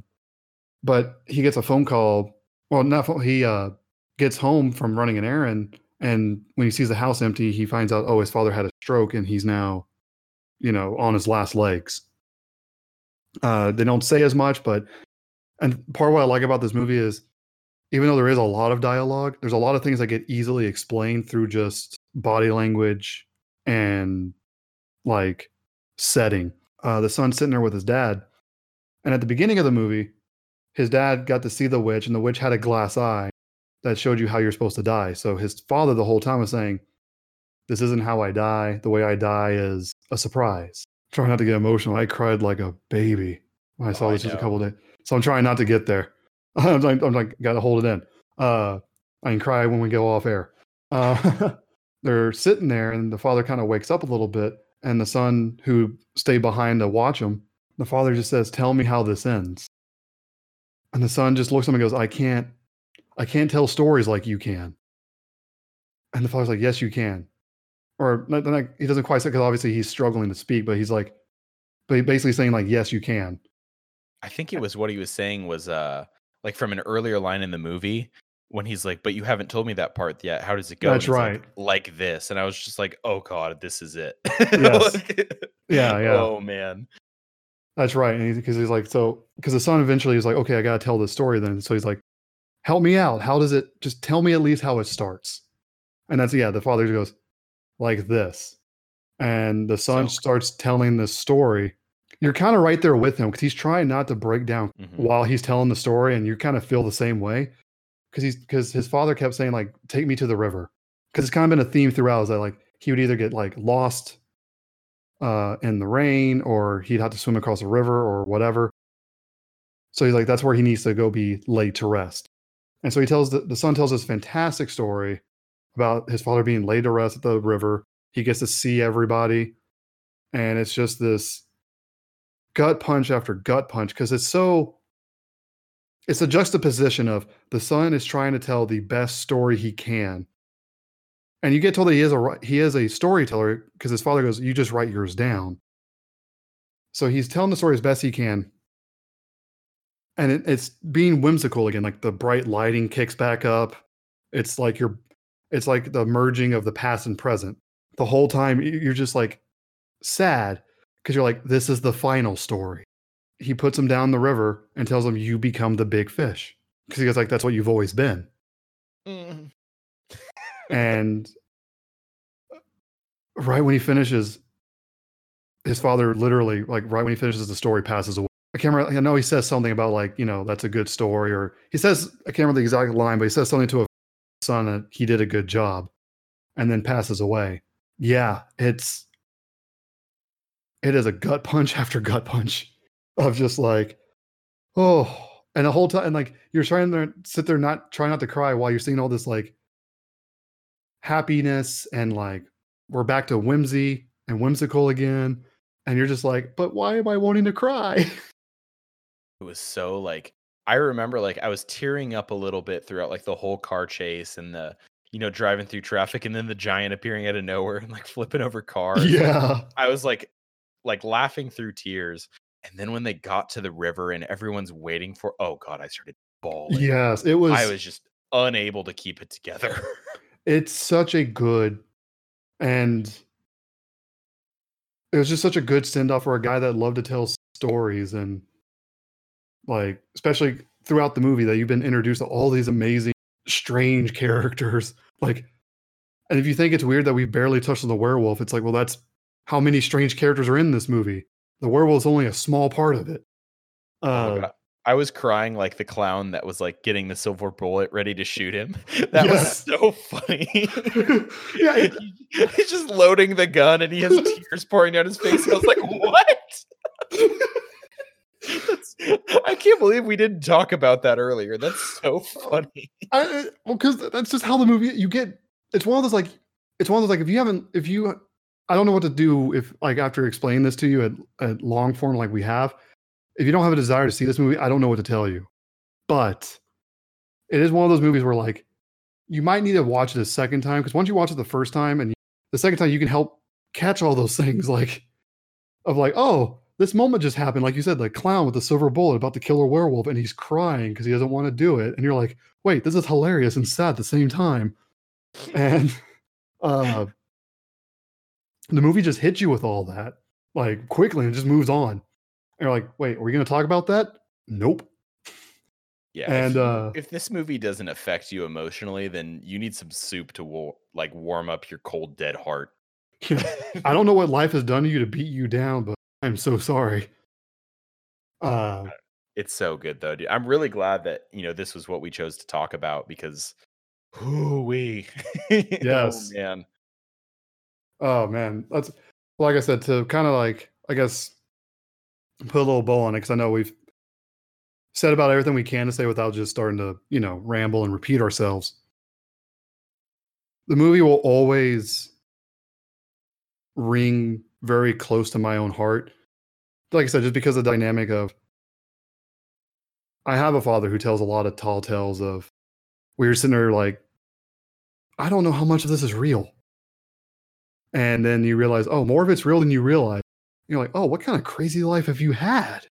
but he gets a phone call. Well, not phone, he uh, gets home from running an errand, and when he sees the house empty, he finds out oh his father had a stroke and he's now, you know, on his last legs. Uh, they don't say as much, but and part of what I like about this movie is even though there is a lot of dialogue, there's a lot of things that get easily explained through just body language and like setting. Uh, the son's sitting there with his dad, and at the beginning of the movie, his dad got to see the witch, and the witch had a glass eye that showed you how you're supposed to die. So his father the whole time was saying, "This isn't how I die. The way I die is a surprise." Trying not to get emotional. I cried like a baby when I saw Oh, I this just a couple days. So I'm trying not to get there. I'm like, I'm like, gotta hold it in. Uh, I can cry when we go off air. Uh, they're sitting there, and the father kind of wakes up a little bit, and the son who stayed behind to watch him, the father just says, "Tell me how this ends." And the son just looks at him and goes, "I can't, I can't tell stories like you can." And the father's like, "Yes, you can." Or not, not, he doesn't quite say because obviously he's struggling to speak, but he's like, but basically saying like, "Yes, you can." i think it was what he was saying was uh like from an earlier line in the movie when he's like but you haven't told me that part yet how does it go That's he's like, right. like this and i was just like oh god this is it Like, Yeah, yeah. oh man That's right. And because he's like, so because the son eventually is like, okay, I gotta tell this story then. So he's like, help me out. How does it just tell me at least how it starts? And that's yeah, the father goes, like this. And the son So- starts telling the story. You're kind of right there with him because he's trying not to break down Mhm. while he's telling the story, and you kind of feel the same way. Because he's because his father kept saying, like, take me to the river. Because it's kind of been a theme throughout, is that like he would either get like lost uh, in the rain or he'd have to swim across a river or whatever. So he's like, that's where he needs to go be laid to rest. And so he tells the, the son tells this fantastic story about his father being laid to rest at the river. He gets to see everybody. And it's just this gut punch after gut punch because it's so it's a juxtaposition of the son is trying to tell the best story he can. And you get told that he is a he is a storyteller because his father goes you just write yours down. So he's telling the story as best he can. And it, it's being whimsical again like the bright lighting kicks back up. It's like you're it's like the merging of the past and present. The whole time you're just like sad because you're like this is the final story. He puts him down the river and tells him you become the big fish. Because he goes like that's what you've always been. Mm. and right when he finishes his father literally like right when he finishes the story passes away. I can't remember i know he says something about like you know that's a good story or he says i can't remember the exact line but he says something to a son that he did a good job and then passes away. Yeah it's it is a gut punch after gut punch of just like oh and the whole time and like you're trying to sit there not try not to cry while you're seeing all this like happiness and like we're back to whimsy and whimsical again and you're just like but why am i wanting to cry it was so like I remember like I was tearing up a little bit throughout like the whole car chase and the you know driving through traffic and then the giant appearing out of nowhere and like flipping over cars. yeah I was like like laughing through tears. And then when they got to the river and everyone's waiting for oh god, I started bawling. yes it was, I was just unable to keep it together. it's such a good and it was just such a good send off for a guy that loved to tell stories and like especially throughout the movie that you've been introduced to all these amazing strange characters like and if you think it's weird that we barely touched on the werewolf it's like well that's how many strange characters are in this movie the werewolf is only a small part of it Oh uh, God. I was crying like the clown that was like getting the silver bullet ready to shoot him. That was so funny. Yeah, it- He's just loading the gun and he has tears pouring down his face. I was like, what? I can't believe we didn't talk about that earlier. That's so funny. I- well, because that's just how the movie you get. It's one of those like, it's one of those like if you haven't, if you, I don't know what to do if like after explaining this to you at, at long form like we have, if you don't have a desire to see this movie, I don't know what to tell you. But it is one of those movies where like you might need to watch it a second time because once you watch it the first time and you, the second time you can help catch all those things like of like oh this moment just happened. Like you said the clown with the silver bullet about to kill a werewolf and he's crying because he doesn't want to do it. And you're like wait this is hilarious and sad at the same time. And uh the movie just hits you with all that like quickly and just moves on and you're like wait are we going to talk about that nope Yeah. And, if, uh, if this movie doesn't affect you emotionally, then you need some soup to war- like warm up your cold, dead heart. i don't know what life has done to you to beat you down but i'm so sorry uh It's so good though, dude. I'm really glad that you know this was what we chose to talk about because, ooh we, Yes. oh man, Oh man, that's like I said to kind of like I guess put a little bow on it because I know we've said about everything we can to say without just starting to you know ramble and repeat ourselves. The movie will always ring very close to my own heart. Like I said, just because of the dynamic of I have a father who tells a lot of tall tales of we were sitting there like I don't know how much of this is real and then you realize, oh, more of it's real than you realize. You're like, oh, what kind of crazy life have you had?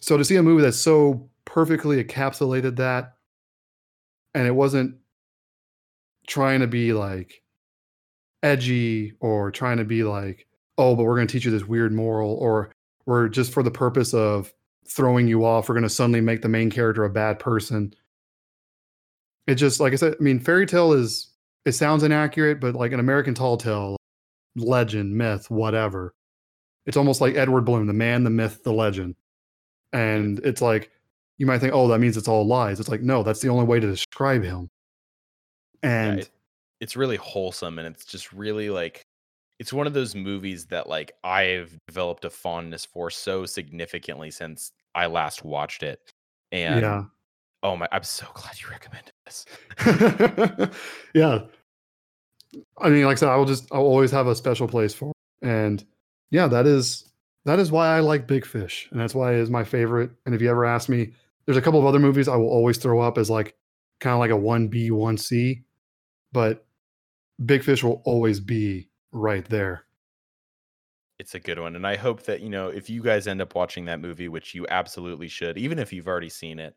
So to see a movie that so perfectly encapsulated that, and it wasn't trying to be like edgy or trying to be like, oh, but we're going to teach you this weird moral, or we're just for the purpose of throwing you off, we're going to suddenly make the main character a bad person. It just, like I said, I mean, fairy tale is it sounds inaccurate, but like an American tall tale, legend, myth, whatever. It's almost like Edward Bloom, the man, the myth, the legend. And it's like you might think, oh, that means it's all lies. It's like, no, that's the only way to describe him. Yeah, And it- it's really wholesome and it's just really like it's one of those movies that like I've developed a fondness for so significantly since I last watched it. And yeah. Oh my, I'm so glad you recommended this. yeah. I mean, like I said, I will just I'll always have a special place for it. And yeah, that is that is why I like Big Fish. And that's why it is my favorite. And if you ever ask me, there's a couple of other movies I will always throw up as like kind of like a 1B, 1C. But Big Fish will always be right there. It's a good one. And I hope that, you know, if you guys end up watching that movie, which you absolutely should, even if you've already seen it,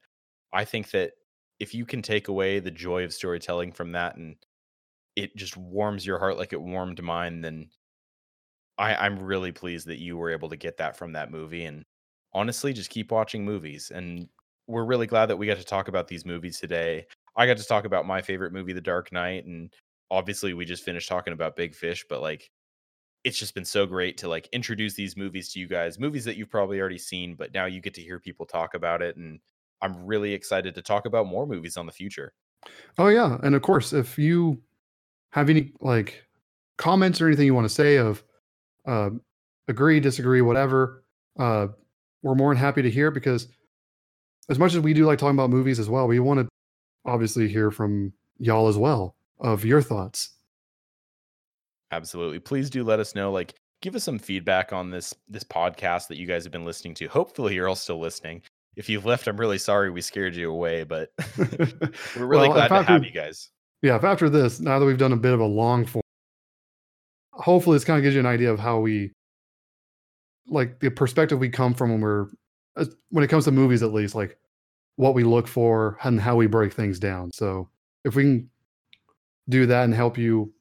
I think that if you can take away the joy of storytelling from that and it just warms your heart like it warmed mine, then I, I'm really pleased that you were able to get that from that movie. And honestly, just keep watching movies. And we're really glad that we got to talk about these movies today. I got to talk about my favorite movie, The Dark Knight, and obviously we just finished talking about Big Fish, but like it's just been so great to like introduce these movies to you guys, movies that you've probably already seen, but now you get to hear people talk about it and I'm really excited to talk about more movies on the future. Oh yeah, and of course, if you have any like comments or anything you want to say of uh, agree, disagree, whatever, uh, we're more than happy to hear because as much as we do like talking about movies as well, we want to obviously hear from y'all as well of your thoughts. Absolutely. Please do let us know like give us some feedback on this this podcast that you guys have been listening to. Hopefully you're all still listening. If you've left, I'm really sorry we scared you away, but we're really Well, glad to after- have you guys. yeah, if after this, now that we've done a bit of a long form, hopefully this kind of gives you an idea of how we like the perspective we come from when we're when it comes to movies at least like what we look for and how we break things down so if we can do that and help you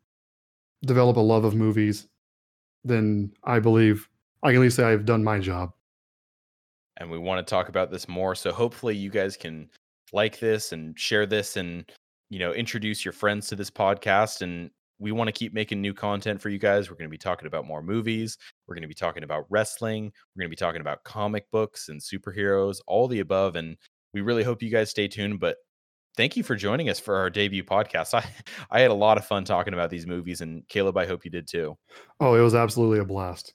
develop a love of movies then i believe i can at least say i've done my job and we want to talk about this more. So hopefully you guys can like this and share this and you know introduce your friends to this podcast and we want to keep making new content for you guys. We're going to be talking about more movies. We're going to be talking about wrestling. We're going to be talking about comic books and superheroes, all the above. And we really hope you guys stay tuned. But thank you for joining us for our debut podcast. I, I had a lot of fun talking about these movies, and Caleb, I hope you did too. Oh, it was absolutely a blast.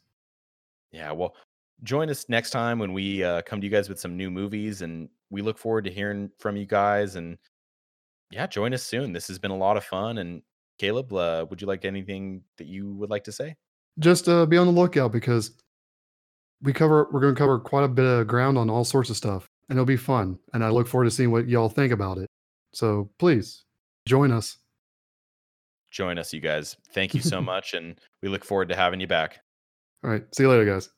Yeah, well, join us next time when we uh, come to you guys with some new movies, and we look forward to hearing from you guys. And yeah, join us soon. This has been a lot of fun. And Caleb, uh, would you like anything that you would like to say? Just uh, be on the lookout because we cover we're going to cover quite a bit of ground on all sorts of stuff, and it'll be fun. And I look forward to seeing what y'all think about it. So please join us. Join us, you guys. Thank you so much, and we look forward to having you back. All right. See you later, guys.